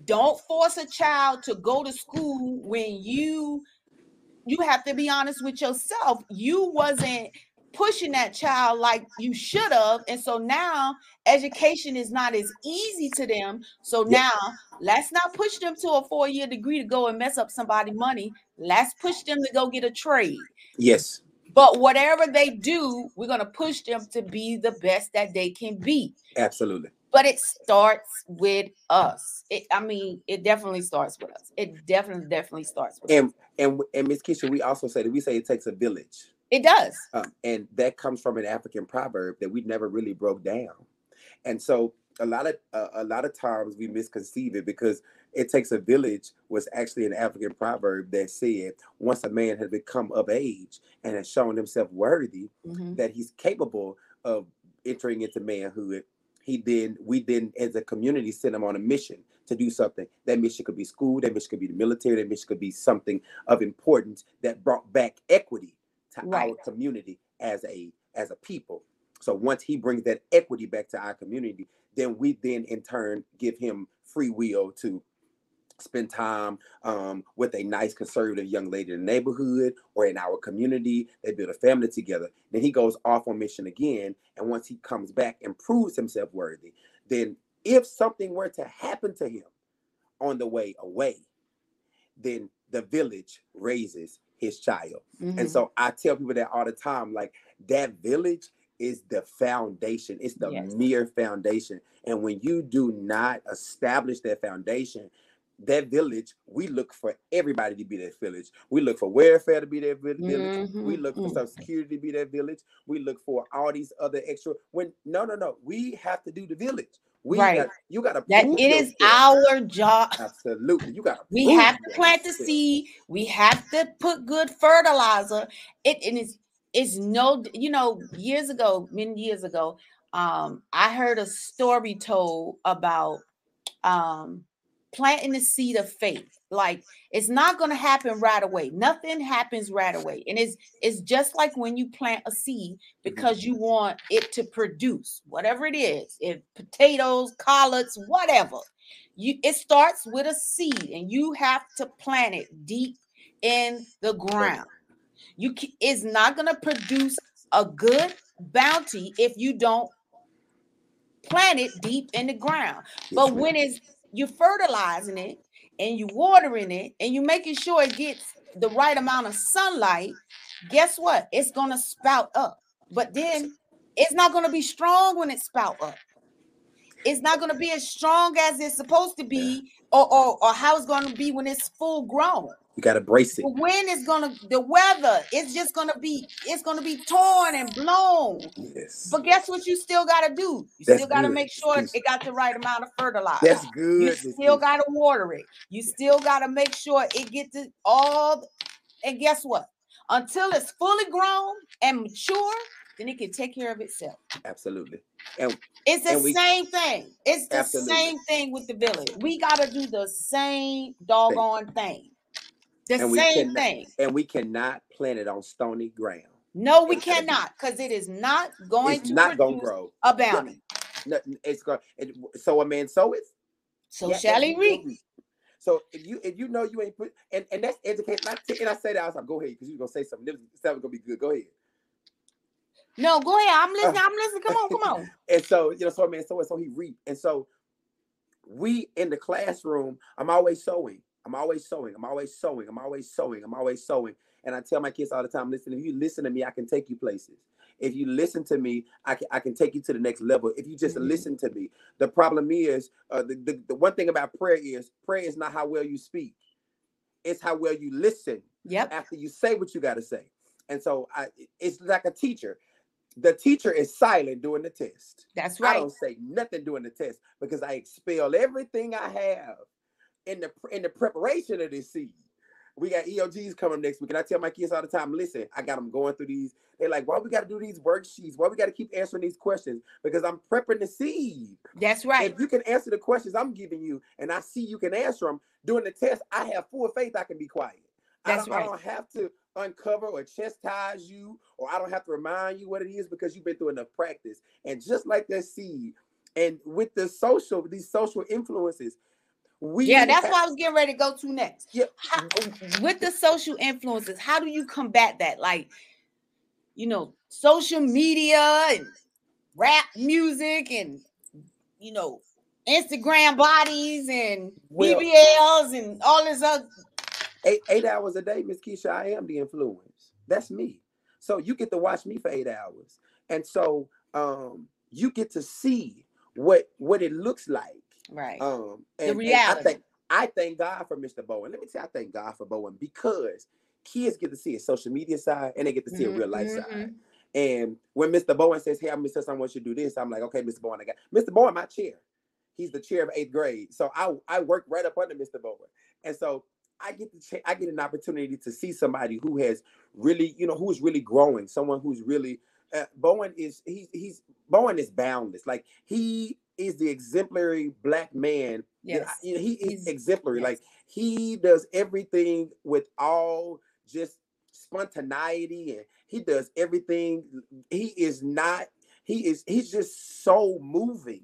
don't force a child to go to school when you you have to be honest with yourself. You wasn't pushing that child like you should have. And so now education is not as easy to them. So now let's not push them to a four-year degree to go and mess up somebody' money. Let's push them to go get a trade. Yes. But whatever they do, we're gonna push them to be the best that they can be. Absolutely. But it starts with us. It, I mean, it definitely starts with us. It definitely, definitely starts with us. And and and Miss Keisha, we also say that we say it takes a village. It does. Um, and that comes from an African proverb that we never really broke down. And so a lot of uh, a lot of times we misconceive it because it takes a village was actually an African proverb that said once a man has become of age and has shown himself worthy Mhm. that he's capable of entering into manhood, he then we then as a community send him on a mission to do something. That mission could be school, that mission could be the military, that mission could be something of importance that brought back equity to Right. our community as a as a people. So once he brings that equity back to our community, then we then in turn give him free will to spend time um, with a nice conservative young lady in the neighborhood or in our community. They build a family together. Then he goes off on mission again. And once he comes back and proves himself worthy, then if something were to happen to him on the way away, then the village raises his child. And Mhm. so I tell people that all the time, like that village is the foundation. It's the Yes. mere foundation. And when you do not establish that foundation, that village, we look for everybody to be that village. We look for welfare to be that village. We Mhm, look for mm. social security to be that village. We look for all these other extra. When no, no, no, we have to do the village. We Right. got, you got to. that it is our job. absolutely. You got to. We have to plant the seed. We have to put good fertilizer. It and it's it's no, you know, years ago, many years ago, um, I heard a story told about um planting the seed of faith. Like it's not gonna happen right away. Nothing happens right away. And it's it's just like when you plant a seed mm-hmm. because you want it to produce whatever it is, if potatoes, collards, whatever. You it starts with a seed and you have to plant it deep in the ground. You it's not going to produce a good bounty if you don't plant it deep in the ground. But when it's you're fertilizing it and you watering it and you making sure it gets the right amount of sunlight guess what? It's to spout up. But then it's not to be strong when it spout up. It's not to be as strong as it's supposed to be or, or, or how it's to be when it's full grown you got to brace it. the wind is to the weather it's just going to be it's to be torn and blown Yes. but guess what you still got to do you That's still got to good. make sure it got the right amount of fertilizer That's good. you still Keisha. got to water it you still got to make sure it gets it all and guess what until it's fully grown and mature then it can take care of itself Absolutely. And it's the And we- same thing. It's the Absolutely. same thing with the village. We gotta do the same doggone thing. The And same cannot- thing. and we cannot plant it on stony ground. No, we it's cannot, because it is not going to not gonna grow. a bounty. Nothing. It's going. It, so a man sow it. So yeah, shall he reap? So if you if you know you ain't put and and that's education. And I, and I say that I was like, go ahead because you're gonna say something. This is gonna be good. Go ahead. No, go ahead. I'm uh, listening. I'm listening. Come on, come on. And so you know, so a man sow it, so he reap. And so we in the classroom, I'm always sowing. I'm always sowing. I'm always sowing. I'm always sowing. I'm always sowing. And I tell my kids all the time, listen, if you listen to me, I can take you places. If you listen to me, I can I can take you to the next level. If you just Mhm. listen to me. The problem is, uh, the, the, the one thing about prayer is prayer is not how well you speak. It's how well you listen Yep. after you say what you got to say. And so I it's like a teacher. The teacher is silent during the test. That's right. I don't say nothing during the test because I expel everything I have in the in the preparation of this seed. We got EOGs coming next week, and I tell my kids all the time, listen, I got them going through these. They're like, why we got to do these worksheets? Why we got to keep answering these questions? Because I'm prepping the seed. That's right. If you can answer the questions I'm giving you, and I see you can answer them during the test, I have full faith I can be quiet. That's I don't, right. I don't have to uncover or chastise you, or I don't have to remind you what it is because you've been through enough practice. And just like that seed, and with the social, these social influences, we yeah, that's have- what I was getting ready to go to next. Yeah. How, with the social influences, how do you combat that? Like, you know, social media and rap music and you know, Instagram bodies and Well- BBLs and all this other. eight eight hours a day, Miss Keisha, I am the influence. That's me. So you get to watch me for eight hours, and so um, you get to see what what it looks like. Right. Um, The and, and I reality. thank I thank God for Mr. Bowen. Let me tell you, I thank God for Bowen because kids get to see a social media side and they get to see a real life Mhm, side. And when Mr. Bowen says, "Hey, I'm Mr. Someone want you to do this," I'm like, "Okay, Mr. Bowen, I got Mr. Bowen, my chair. He's the chair of eighth grade, so I I work right up under Mr. Bowen, and so I get the I get an opportunity to see somebody who has really, you know, who is really growing, someone who's really uh, Bowen is he's he's Bowen is boundless. Like he is the exemplary black man. that I- Yes. you know, he is He's- exemplary. yes. Like he does everything with all just spontaneity and he does everything. He is not, he is, he's just so moving.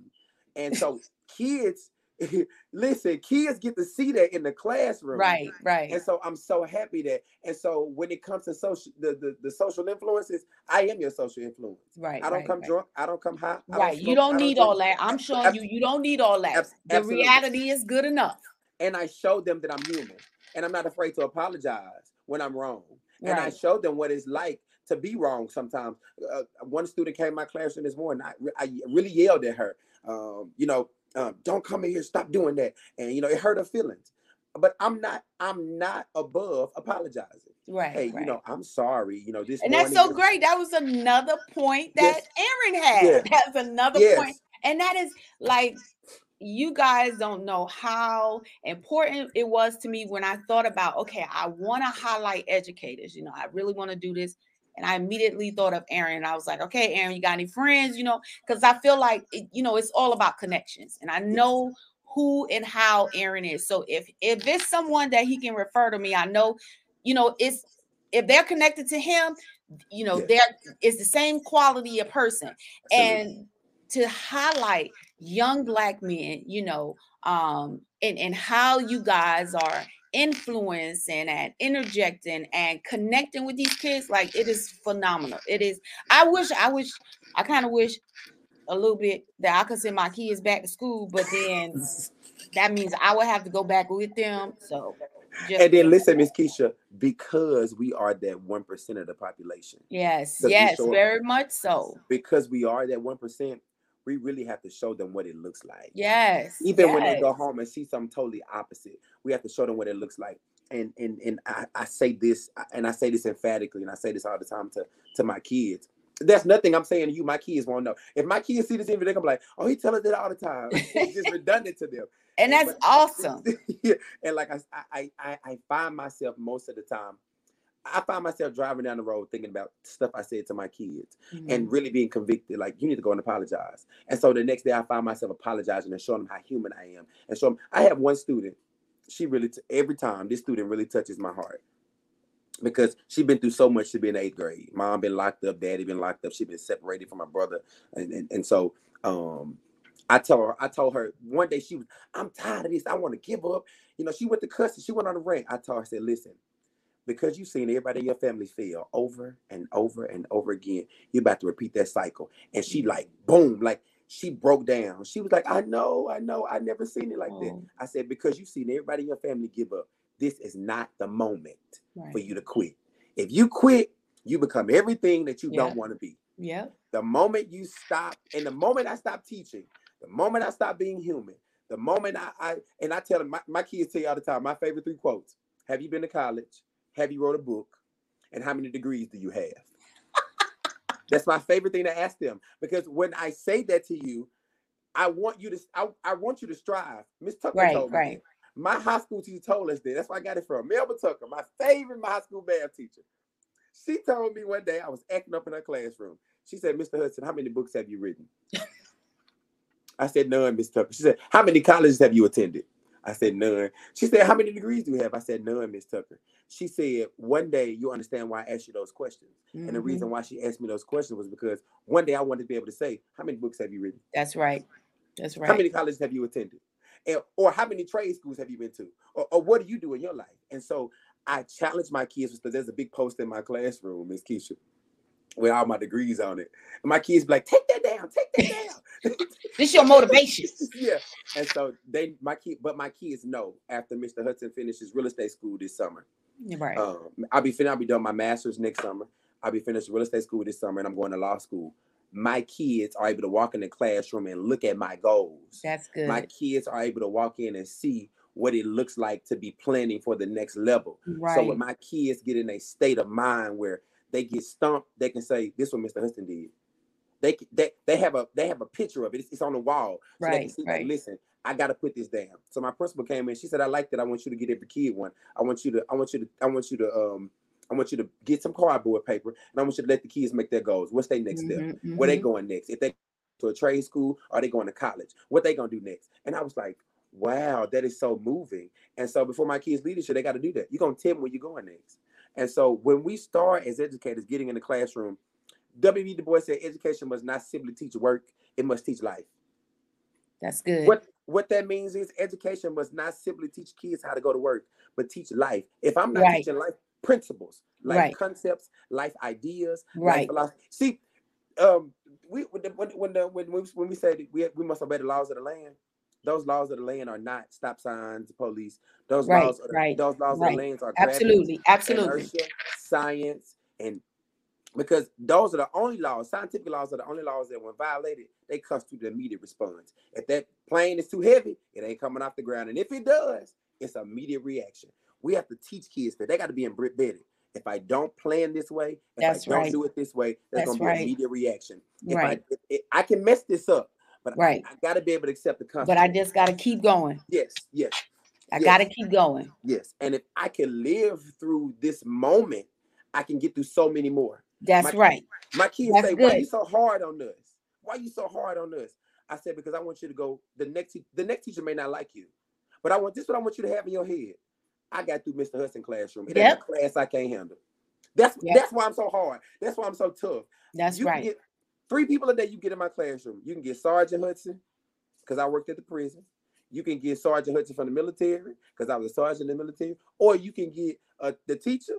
And so kids, listen, kids get to see that in the classroom. Right. Right. And so I'm so happy that, and so when it comes to social, the, the, the social influences, I am your social influence. Right. I don't right, come right. drunk. I don't come high. I Right. You smoke, don't I need drink. all that. I'm showing Abs- you you don't need all that. abs- The reality is good enough. and I show them that I'm human and I'm not afraid to apologize when I'm wrong. And I Right. show them what it's like to be wrong sometimes. Uh, one student came in my classroom this morning. I, I really yelled at her, um, you know, um, don't come in here, stop doing that. And, you know, it hurt her feelings. But I'm not, I'm not above apologizing. Right. Hey, right. you know, I'm sorry. You know, this and that's so was- great. That was another point that Aaron had. Yeah. That's another Yes. point. And that is like you guys don't know how important it was to me when I thought about, okay, I want to highlight educators. You know, I really want to do this. And I immediately thought of Aaron. And I was like, okay, Aaron, you got any friends? You know, because I feel like, it, you know, it's all about connections. And I know who and how Aaron is. So if if it's someone that he can refer to me, I know, you know, it's if they're connected to him, you know, Yeah. they're it's the same quality of person. Absolutely. And to highlight young black men, you know, um, and, and how you guys are influencing and interjecting and connecting with these kids, like it is phenomenal. It is, I wish, I wish, I kind of wish a little bit that I could send my kids back to school, but then that means I would have to go back with them. So just and then listen, Miss Keisha, because we are that one percent of the population, yes, yes, up- very much so. because we are that one percent, we really have to show them what it looks like. Yes. Even when they go home and see something totally opposite, we have to show them what it looks like. And and and I, I say this, and I say this emphatically, and I say this all the time to to my kids. That's nothing I'm saying to you. My kids won't know. If my kids see this video, they're gonna be like, "Oh, he telling that all the time." It's just redundant to them. and that's but- awesome. yeah, and like I, I, I, I find myself most of the time, I find myself driving down the road thinking about stuff I said to my kids Mm-hmm. and really being convicted. Like you need to go and apologize. And so the next day, I find myself apologizing and showing them how human I am. And so I have one student. She really t- every time this student really touches my heart because she's been through so much to be in eighth grade. Mom been locked up, daddy been locked up. She been separated from my brother, and and, and so um, I told her, I told her one day she was, I'm tired of this. I want to give up. You know, she went to cussing. She went on the rant. I told her, I said, listen, because you've seen everybody in your family fail over and over and over again, you're about to repeat that cycle. And she like, boom, like she broke down. She was like, I know, I know, I never seen it like that. Oh. I said, because you've seen everybody in your family give up. This is not the moment for you to quit. If you quit, you become everything that you Yeah. don't want to be. Yeah. The moment you stop, and the moment I stop teaching, the moment I stop being human, the moment I, I and I tell them, my, my kids tell you all the time, my favorite three quotes: Have you been to college? Have you wrote a book? And how many degrees do you have? That's my favorite thing to ask them because when I say that to you, I want you to I, I want you to strive. Miss Tucker Right, told me right. My high school teacher told us that. That's where I got it from. Melba Tucker, my favorite my high school math teacher. She told me one day I was acting up in her classroom. She said, Mr. Hudson, how many books have you written? I said, none, Miss Tucker. She said, how many colleges have you attended? I said, none. She said, how many degrees do you have? I said, none, Miss Tucker. She said, one day you understand why I asked you those questions. Mm-hmm. And the reason mm-hmm. why she asked me those questions was because one day I wanted to be able to say, how many books have you written? That's right. That's right. How many colleges have you attended? And, or how many trade schools have you been to? Or, or what do you do in your life? And so I challenge my kids because there's a big post in my classroom, Miss Keisha, with all my degrees on it. And my kids be like, take that down, take that down. this your motivation. yeah. And so they my kid, but my kids know after Mr. Hudson finishes real estate school this summer. Right. Um, I'll be fin- I'll be done my master's next summer. I'll be finished real estate school this summer and I'm going to law school. My kids are able to walk in the classroom and look at my goals. That's good. My kids are able to walk in and see what it looks like to be planning for the next level. Right. So when my kids get in a state of mind where they get stumped, they can say, "This is what Mr. Hudson did." They they they have a they have a picture of it. It's, it's on the wall, so right, see, right. Listen, I got to put this down. So my principal came in. She said, "I like that. I want you to get every kid one. I want you to. I want you to. I want you to. Um, I want you to get some cardboard paper, and I want you to let the kids make their goals. What's their next mm-hmm, step? Mm-hmm. Where they going next? If they to a trade school, are they going to college? What they gonna do next? And I was like, wow, that is so moving. And so before my kids' leadership, they got to do that. You're gonna tell them where you're going next. And so when we start as educators getting in the classroom, W.B. Du Bois said education must not simply teach work, it must teach life. That's good. What what that means is education must not simply teach kids how to go to work, but teach life. If I'm not right. teaching life principles, life right. concepts, life ideas, right? Life See, um, we when when when, the, when, we, when we said we we must obey the laws of the land, those laws of the land are not stop signs, police. Those right, laws, right, those laws right. of the land are absolutely, absolutely, inertia, science, and because those are the only laws, scientific laws are the only laws that when violated, they constitute the immediate response. If that plane is too heavy, it ain't coming off the ground. And if it does, it's an immediate reaction. We have to teach kids that they got to be in embedded. If I don't plan this way, if That's I don't right. do it this way, there's That's gonna be right. immediate reaction. If right. I, if, I can mess this up, but right. I, I got to be able to accept the consequence. But I just got to keep going. Yes, yes. I yes. got to keep going. Yes, and if I can live through this moment, I can get through so many more. That's my, right. My kids That's say, good. "Why you so hard on us? Why are you so hard on us?" I said, "Because I want you to go. The next the next teacher may not like you, but I want this. What I want you to have in your head. I got through Mr. Hudson classroom. It yep. ain't a class I can't handle. That's yep. that's why I'm so hard. That's why I'm so tough. That's you right. Get, three people a day you get in my classroom. You can get Sergeant Hudson, because I worked at the prison. You can get Sergeant Hudson from the military, because I was a sergeant in the military, or you can get uh, the teacher,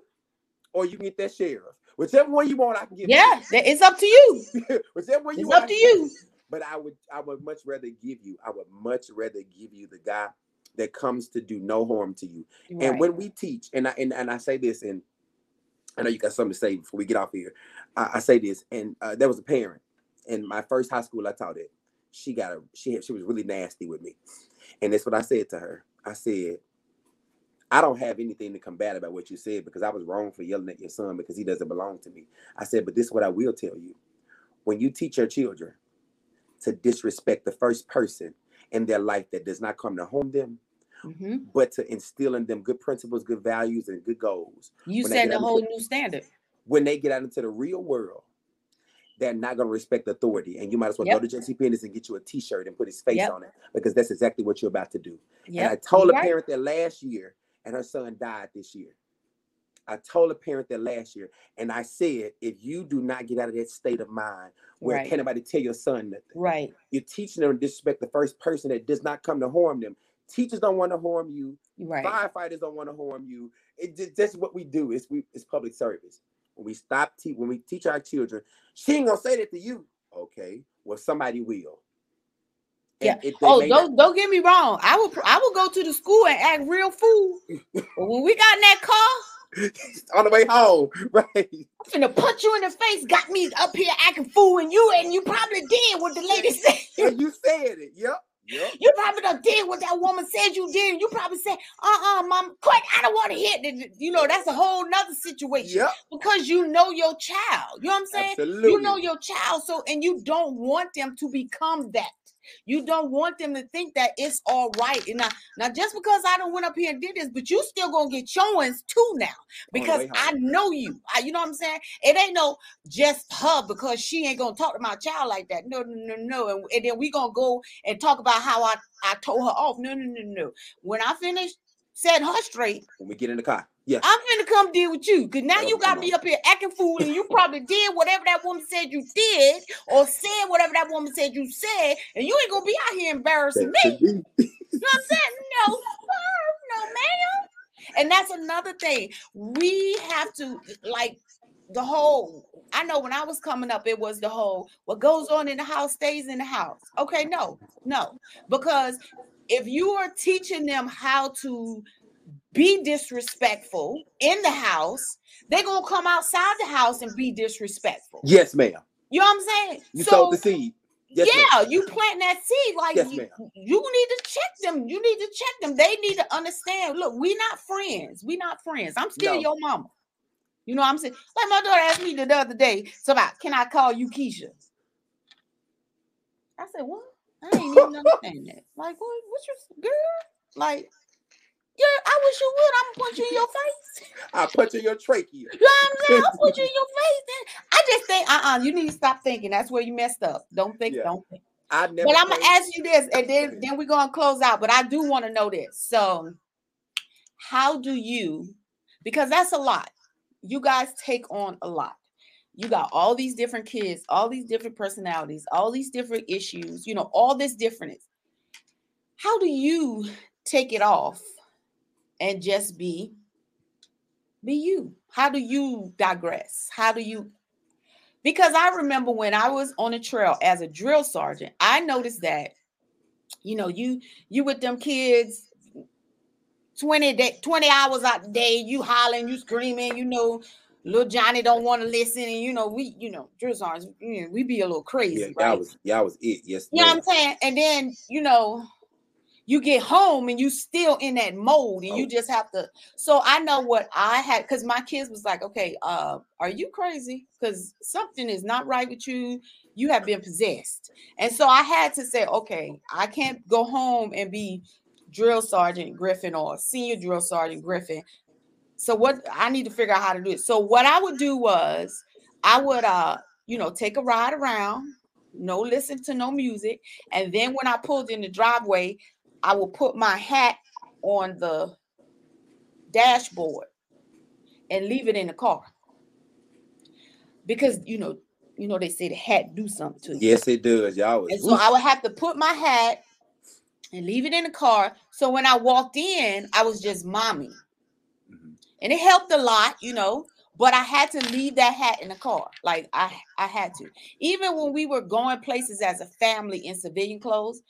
or you can get that sheriff. Whichever one you want, I can give. Yeah, you. it's up to you. Whichever one you it's want, up to you. But I would, I would much rather give you. I would much rather give you the guy that comes to do no harm to you. Right. And when we teach, and I and, and I say this, and I know you got something to say before we get off here. I, I say this, and uh, there was a parent in my first high school I taught at. She got a she she was really nasty with me, and that's what I said to her. I said, I don't have anything to combat about what you said because I was wrong for yelling at your son because he doesn't belong to me. I said, but this is what I will tell you: when you teach your children to disrespect the first person in their life that does not come to home them, mm-hmm. but to instill in them good principles, good values, and good goals. You set a whole new standard. When they get out into the real world, they're not going to respect authority. And you might as well yep. go to JC Penney's and get you a T-shirt and put his face yep. on it because that's exactly what you're about to do. Yep. And I told a parent that last year, and her son died this year. I told a parent that last year, and I said, if you do not get out of that state of mind where Right. can't nobody tell your son nothing, Right. you're teaching them to disrespect the first person that does not come to harm them. Teachers don't want to harm you. Right. Firefighters don't want to harm you. It just that's what we do. It's we it's public service. When we stop te- when we teach our children, she ain't gonna say that to you. Okay, well somebody will. And Yeah. Oh, don't don't get me wrong. I will I will go to the school and act real fool. but when we got in that car, on the way home, right? I'm finna punch you in the face. Got me up here acting fool, and you and you probably did what the lady said. And you said it. Yep. Yep. You probably done did what that woman said you did. You probably said, uh-uh, mom, quit. I don't want to hit it. You know, that's a whole nother situation. Yep. Because you know your child. You know what I'm saying? Absolutely. You know your child. So and you don't want them to become that. You don't want them to think that it's all right. And now, now just because I don't went up here and did this, but you still gonna get showings too now because I know you. I, you know what I'm saying? It ain't no just her because she ain't gonna talk to my child like that. No, no, no, no. And, and then we gonna go and talk about how I I told her off. No, no, no, no. When I finish set her straight. When we get in the car. Yeah. I'm gonna come deal with you because now oh, you got me up here acting fool, and you probably did whatever that woman said you did, or said whatever that woman said you said, and you ain't gonna be out here embarrassing me. you know what I'm saying? No, no, ma'am. And that's another thing. We have to like the whole. I know when I was coming up, it was the whole what goes on in the house stays in the house. Okay, no, no, because if you are teaching them how to be disrespectful in the house, they're gonna come outside the house and be disrespectful. Yes, ma'am. You know what I'm saying? You so, sowed the seed. Yes, yeah, ma'am. you plant that seed. Like yes, you, you need to check them. You need to check them. They need to understand. Look, we not friends. We not friends. I'm still no. your mama. You know what I'm saying? Like my daughter asked me the other day, so about can I call you Keisha? I said, What? I ain't even understand that. Like, what, what's your girl? Like, yeah, I wish you would. I'm gonna punch you in your face. I'll punch in your trachea. You know what I'm saying? I'll punch you in your face. I just think, uh-uh, you need to stop thinking. That's where you messed up. Don't think, yeah. don't think. I never but I'm gonna ask you this, and then, then we're gonna close out. But I do want to know this. So, how do you, because that's a lot, you guys take on a lot you got all these different kids, all these different personalities, all these different issues, you know, all this difference. How do you take it off and just be be you? How do you digress? How do you because I remember when I was on a trail as a drill sergeant, I noticed that you know, you you with them kids 20 day, 20 hours out the day, you hollering, you screaming, you know, little Johnny don't want to listen, and you know, we, you know, drill sergeants, you know, we be a little crazy. Yeah, right? y'all was y'all was it. Yes. You know what I'm saying? And then, you know, you get home and you still in that mode and oh. you just have to so i know what i had because my kids was like okay uh are you crazy because something is not right with you you have been possessed and so i had to say okay i can't go home and be drill sergeant griffin or senior drill sergeant griffin so what I need to figure out how to do it. So what I would do was I would uh you know take a ride around, no listen to no music, and then when I pulled in the driveway, I will put my hat on the dashboard and leave it in the car. Because you know, you know they say the hat do something to you. Yes, it does. Y'all. And so I would have to put my hat and leave it in the car. So when I walked in, I was just mommy mm-hmm. and it helped a lot, you know. But I had to leave that hat in the car. Like I, I had to. Even when we were going places as a family in civilian clothes,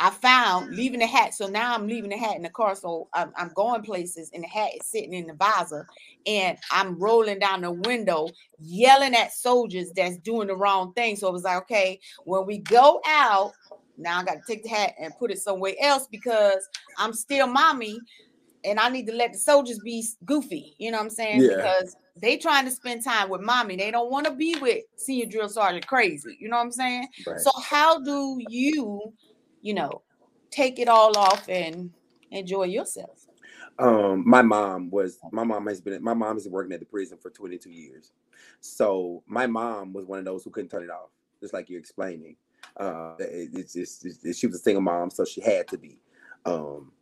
I found mm. leaving the hat. So now I'm leaving the hat in the car. So I'm, I'm, going places and the hat is sitting in the visor. And I'm rolling down the window, yelling at soldiers that's doing the wrong thing. So it was like, okay, when we go out, now I got to take the hat and put it somewhere else because I'm still mommy and I need to let the soldiers be goofy, you know what I'm saying? Yeah. Because they trying to spend time with mommy. They don't want to be with senior drill sergeant crazy. You know what I'm saying? Right. So how do you, you know, take it all off and enjoy yourself? Um, my mom was my mom has been my mom has been working at the prison for 22 years. So my mom was one of those who couldn't turn it off, just like you're explaining. Uh, it, it's just she was a single mom, so she had to be. Um,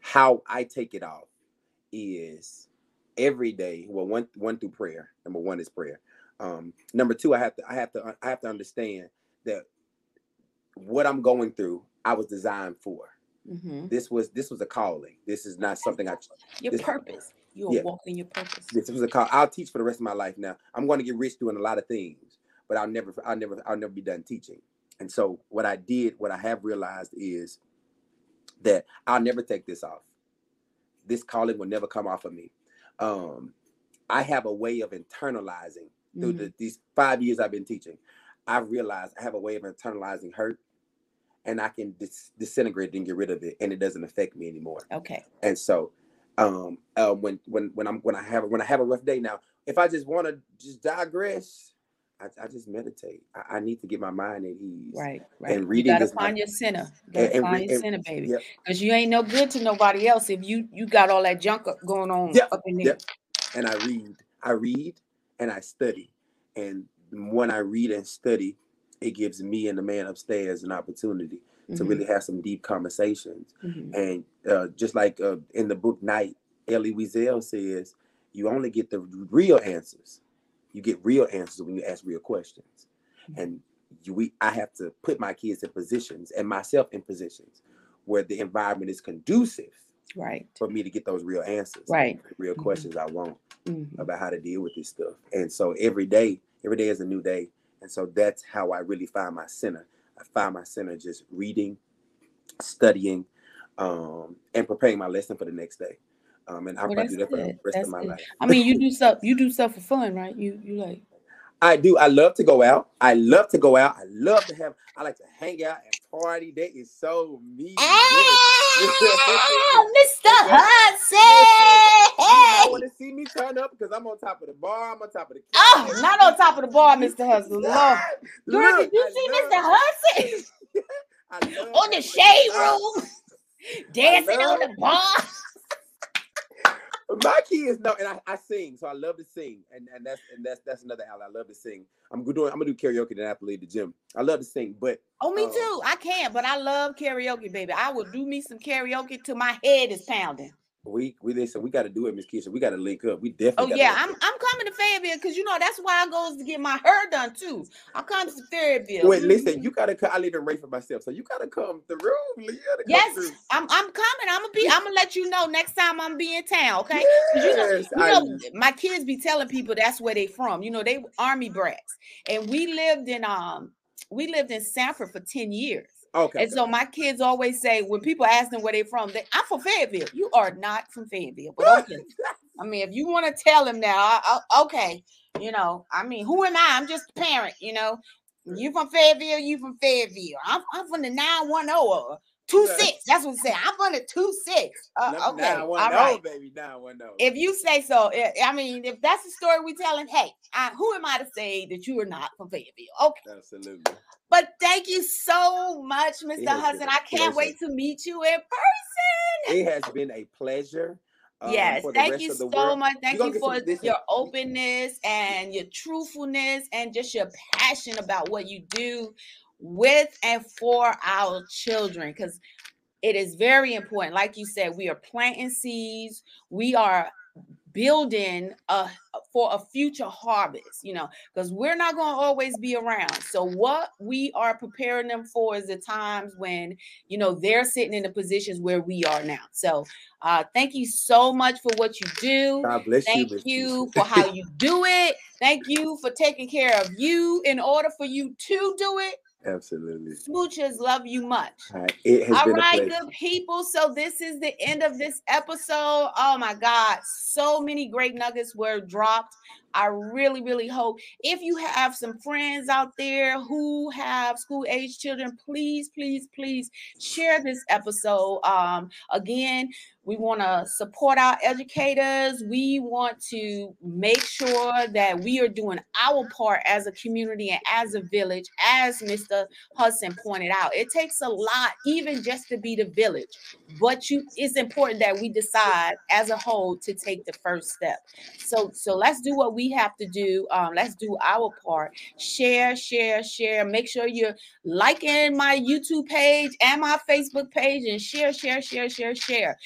how I take it off is every day. Well, one one through prayer. Number one is prayer. Um, number two, I have to I have to I have to understand that what I'm going through, I was designed for. Mm-hmm. This was this was a calling. This is not something I. Your this, purpose. You are yeah, walking your purpose. This was a call. I'll teach for the rest of my life. Now I'm going to get rich doing a lot of things, but I'll never I'll never I'll never be done teaching. And so what I did, what I have realized is that I'll never take this off. This calling will never come off of me. Um, I have a way of internalizing through mm-hmm. the, these five years I've been teaching. I've realized I have a way of internalizing hurt and I can dis- disintegrate and get rid of it, and it doesn't affect me anymore. Okay. And so, um, uh, when when when I'm when I have when I have a rough day now, if I just want to just digress, I, I just meditate. I, I, need to get my mind at ease. Right, right. And reading you gotta find your center. You gotta and, find and, your center, baby. Because yep. you ain't no good to nobody else if you you got all that junk going on yep. up in there. Yep. And I read, I read, and I study. And when I read and study, it gives me and the man upstairs an opportunity mm-hmm. to really have some deep conversations. Mm-hmm. And uh, just like uh, in the book Night, Elie Wiesel says, you only get the real answers you get real answers when you ask real questions. Mm-hmm. And you, we, I have to put my kids in positions and myself in positions where the environment is conducive, right, for me to get those real answers, right, real mm-hmm. questions I want mm-hmm. about how to deal with this stuff. And so every day, every day is a new day, and so that's how I really find my center. I find my center just reading, studying, um, and preparing my lesson for the next day. Um, and I'll well, probably do that for the rest of my good. life. I mean, you do stuff. You do stuff for fun, right? You you like. I do. I love to go out. I love to go out. I love to have. I like to hang out and party. That is so me. Oh, Mr. Hudson. I want to see me turn up because I'm on top of the bar. I'm on top of the. Oh, not on top of the bar, Mr. Lord. Girl, did you I see Mr. Hudson? on the shade room, dancing on the bar my key is no, and I, I sing, so I love to sing, and and that's and that's that's another outlet. I love to sing. I'm doing. I'm gonna do karaoke then after leave the gym. I love to sing, but oh, me um, too. I can't, but I love karaoke, baby. I will do me some karaoke till my head is pounding. We we listen. We got to do it, Miss Keisha. We got to link up. We definitely. Oh yeah, I'm I'm coming to Fayetteville because you know that's why I goes to get my hair done too. I come to Fayetteville. Wait, listen. You gotta. I live in Raeford myself, so you gotta come through. Leah, yes, through. I'm I'm coming. I'm gonna be. I'm gonna let you know next time I'm be in town. Okay. Yes, you know, you know my kids be telling people that's where they from. You know, they army brats, and we lived in um we lived in Sanford for ten years. Okay. And so my kids always say when people ask them where they're from, they, I'm from Fayetteville. You are not from Fayetteville, but okay. I mean, if you want to tell them now, I, I, okay. You know, I mean, who am I? I'm just a parent. You know, you from Fayetteville, you from Fayetteville. I'm, I'm from the 910 or two six. That's what it said. I'm the two six. Uh, okay, all right, baby, nine one zero. If you say so, I mean, if that's the story we're telling, hey, I, who am I to say that you are not from Fayetteville? Okay, absolutely. But thank you so much, Mr. Hudson. I can't pleasure. wait to meet you in person. It has been a pleasure. Um, yes, thank you so world. much. Thank you for your openness and your truthfulness and just your passion about what you do with and for our children because it is very important. Like you said, we are planting seeds, we are building a for a future harvest, you know, because we're not going to always be around. So what we are preparing them for is the times when, you know, they're sitting in the positions where we are now. So uh thank you so much for what you do. God bless thank you. you for how you do it. Thank you for taking care of you in order for you to do it. Absolutely. Smooches love you much. All right, it has All been right a good people. So this is the end of this episode. Oh my God, so many great nuggets were dropped. I really, really hope if you have some friends out there who have school age children, please, please, please share this episode. Um, again, we want to support our educators. We want to make sure that we are doing our part as a community and as a village, as Mr. Hudson pointed out. It takes a lot, even just to be the village. But you it's important that we decide as a whole to take the first step. So, so let's do what we have to do. Um, let's do our part. Share, share, share. Make sure you're liking my YouTube page and my Facebook page and share, share, share, share, share.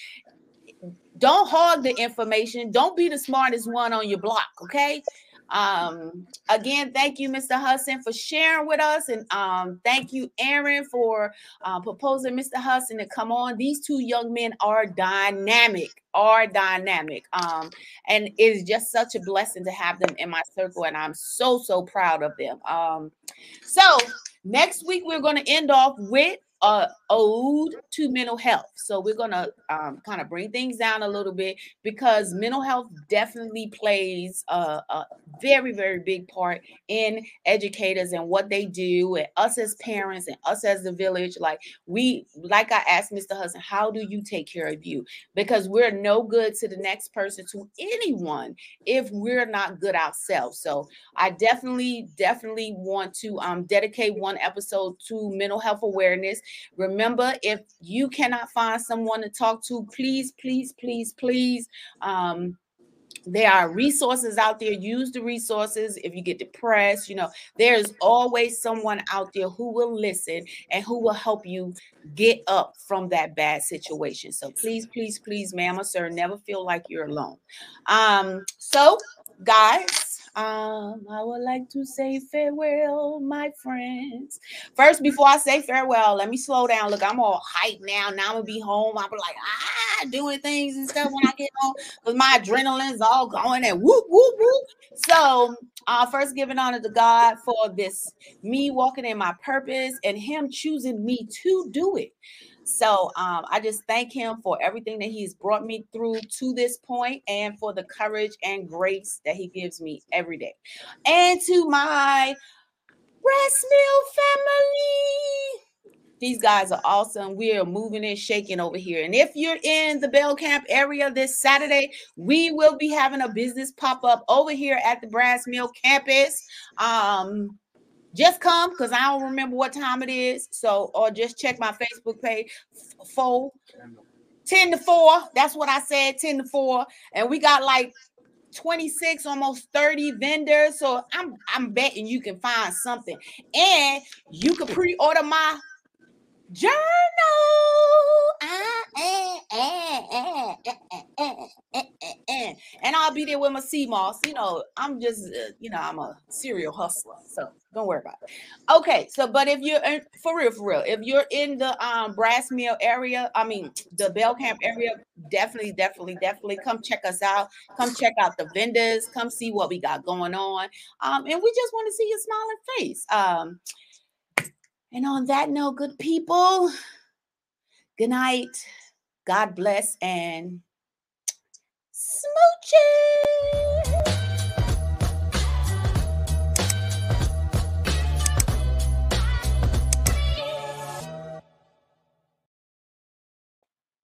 Don't hog the information. Don't be the smartest one on your block, okay? Um, again, thank you, Mr. Hudson, for sharing with us. And um, thank you, Aaron, for uh, proposing Mr. Hudson to come on. These two young men are dynamic, are dynamic. Um, and it is just such a blessing to have them in my circle. And I'm so, so proud of them. Um, so next week, we're going to end off with uh, ode to mental health. So we're gonna um, kind of bring things down a little bit because mental health definitely plays a, a, very, very big part in educators and what they do, and us as parents and us as the village. Like we, like I asked Mr. Hudson, how do you take care of you? Because we're no good to the next person, to anyone, if we're not good ourselves. So I definitely, definitely want to um, dedicate one episode to mental health awareness. Remember, if you cannot find someone to talk to, please, please, please, please. Um, there are resources out there. Use the resources. If you get depressed you know there's always someone out there who will listen and who will help you get up from that bad situation. So please please please ma'am or sir never feel like you're alone. Um so guys um, I would like to say farewell, my friends. First, before I say farewell, let me slow down. Look, I'm all hyped now. Now I'm gonna be home. I'm like, ah, doing things and stuff when I get home because my adrenaline's all going and whoop, whoop, whoop. So, uh, first giving honor to God for this, me walking in my purpose and Him choosing me to do it. So um, I just thank him for everything that he's brought me through to this point and for the courage and grace that he gives me every day. And to my breast family. These guys are awesome. We are moving and shaking over here. And if you're in the Belcamp area this Saturday, we will be having a business pop up over here at the Brass Mill campus. Um, just come because I don't remember what time it is. So, or just check my Facebook page. Four, 10 to 4. That's what I said, 10 to 4. And we got like 26, almost 30 vendors. So I'm I'm betting you can find something. And you can pre-order my journal. And I'll be there with my sea moss. You know, I'm just, uh, you know, I'm a serial hustler. So don't worry about it. Okay. So, but if you're in, for real, for real, if you're in the um, Brass Mill area, I mean, the Belcamp area, definitely, definitely, definitely come check us out. Come check out the vendors. Come see what we got going on. Um, and we just want to see your smiling face. Um, and on that note, good people, good night. God bless and smooches.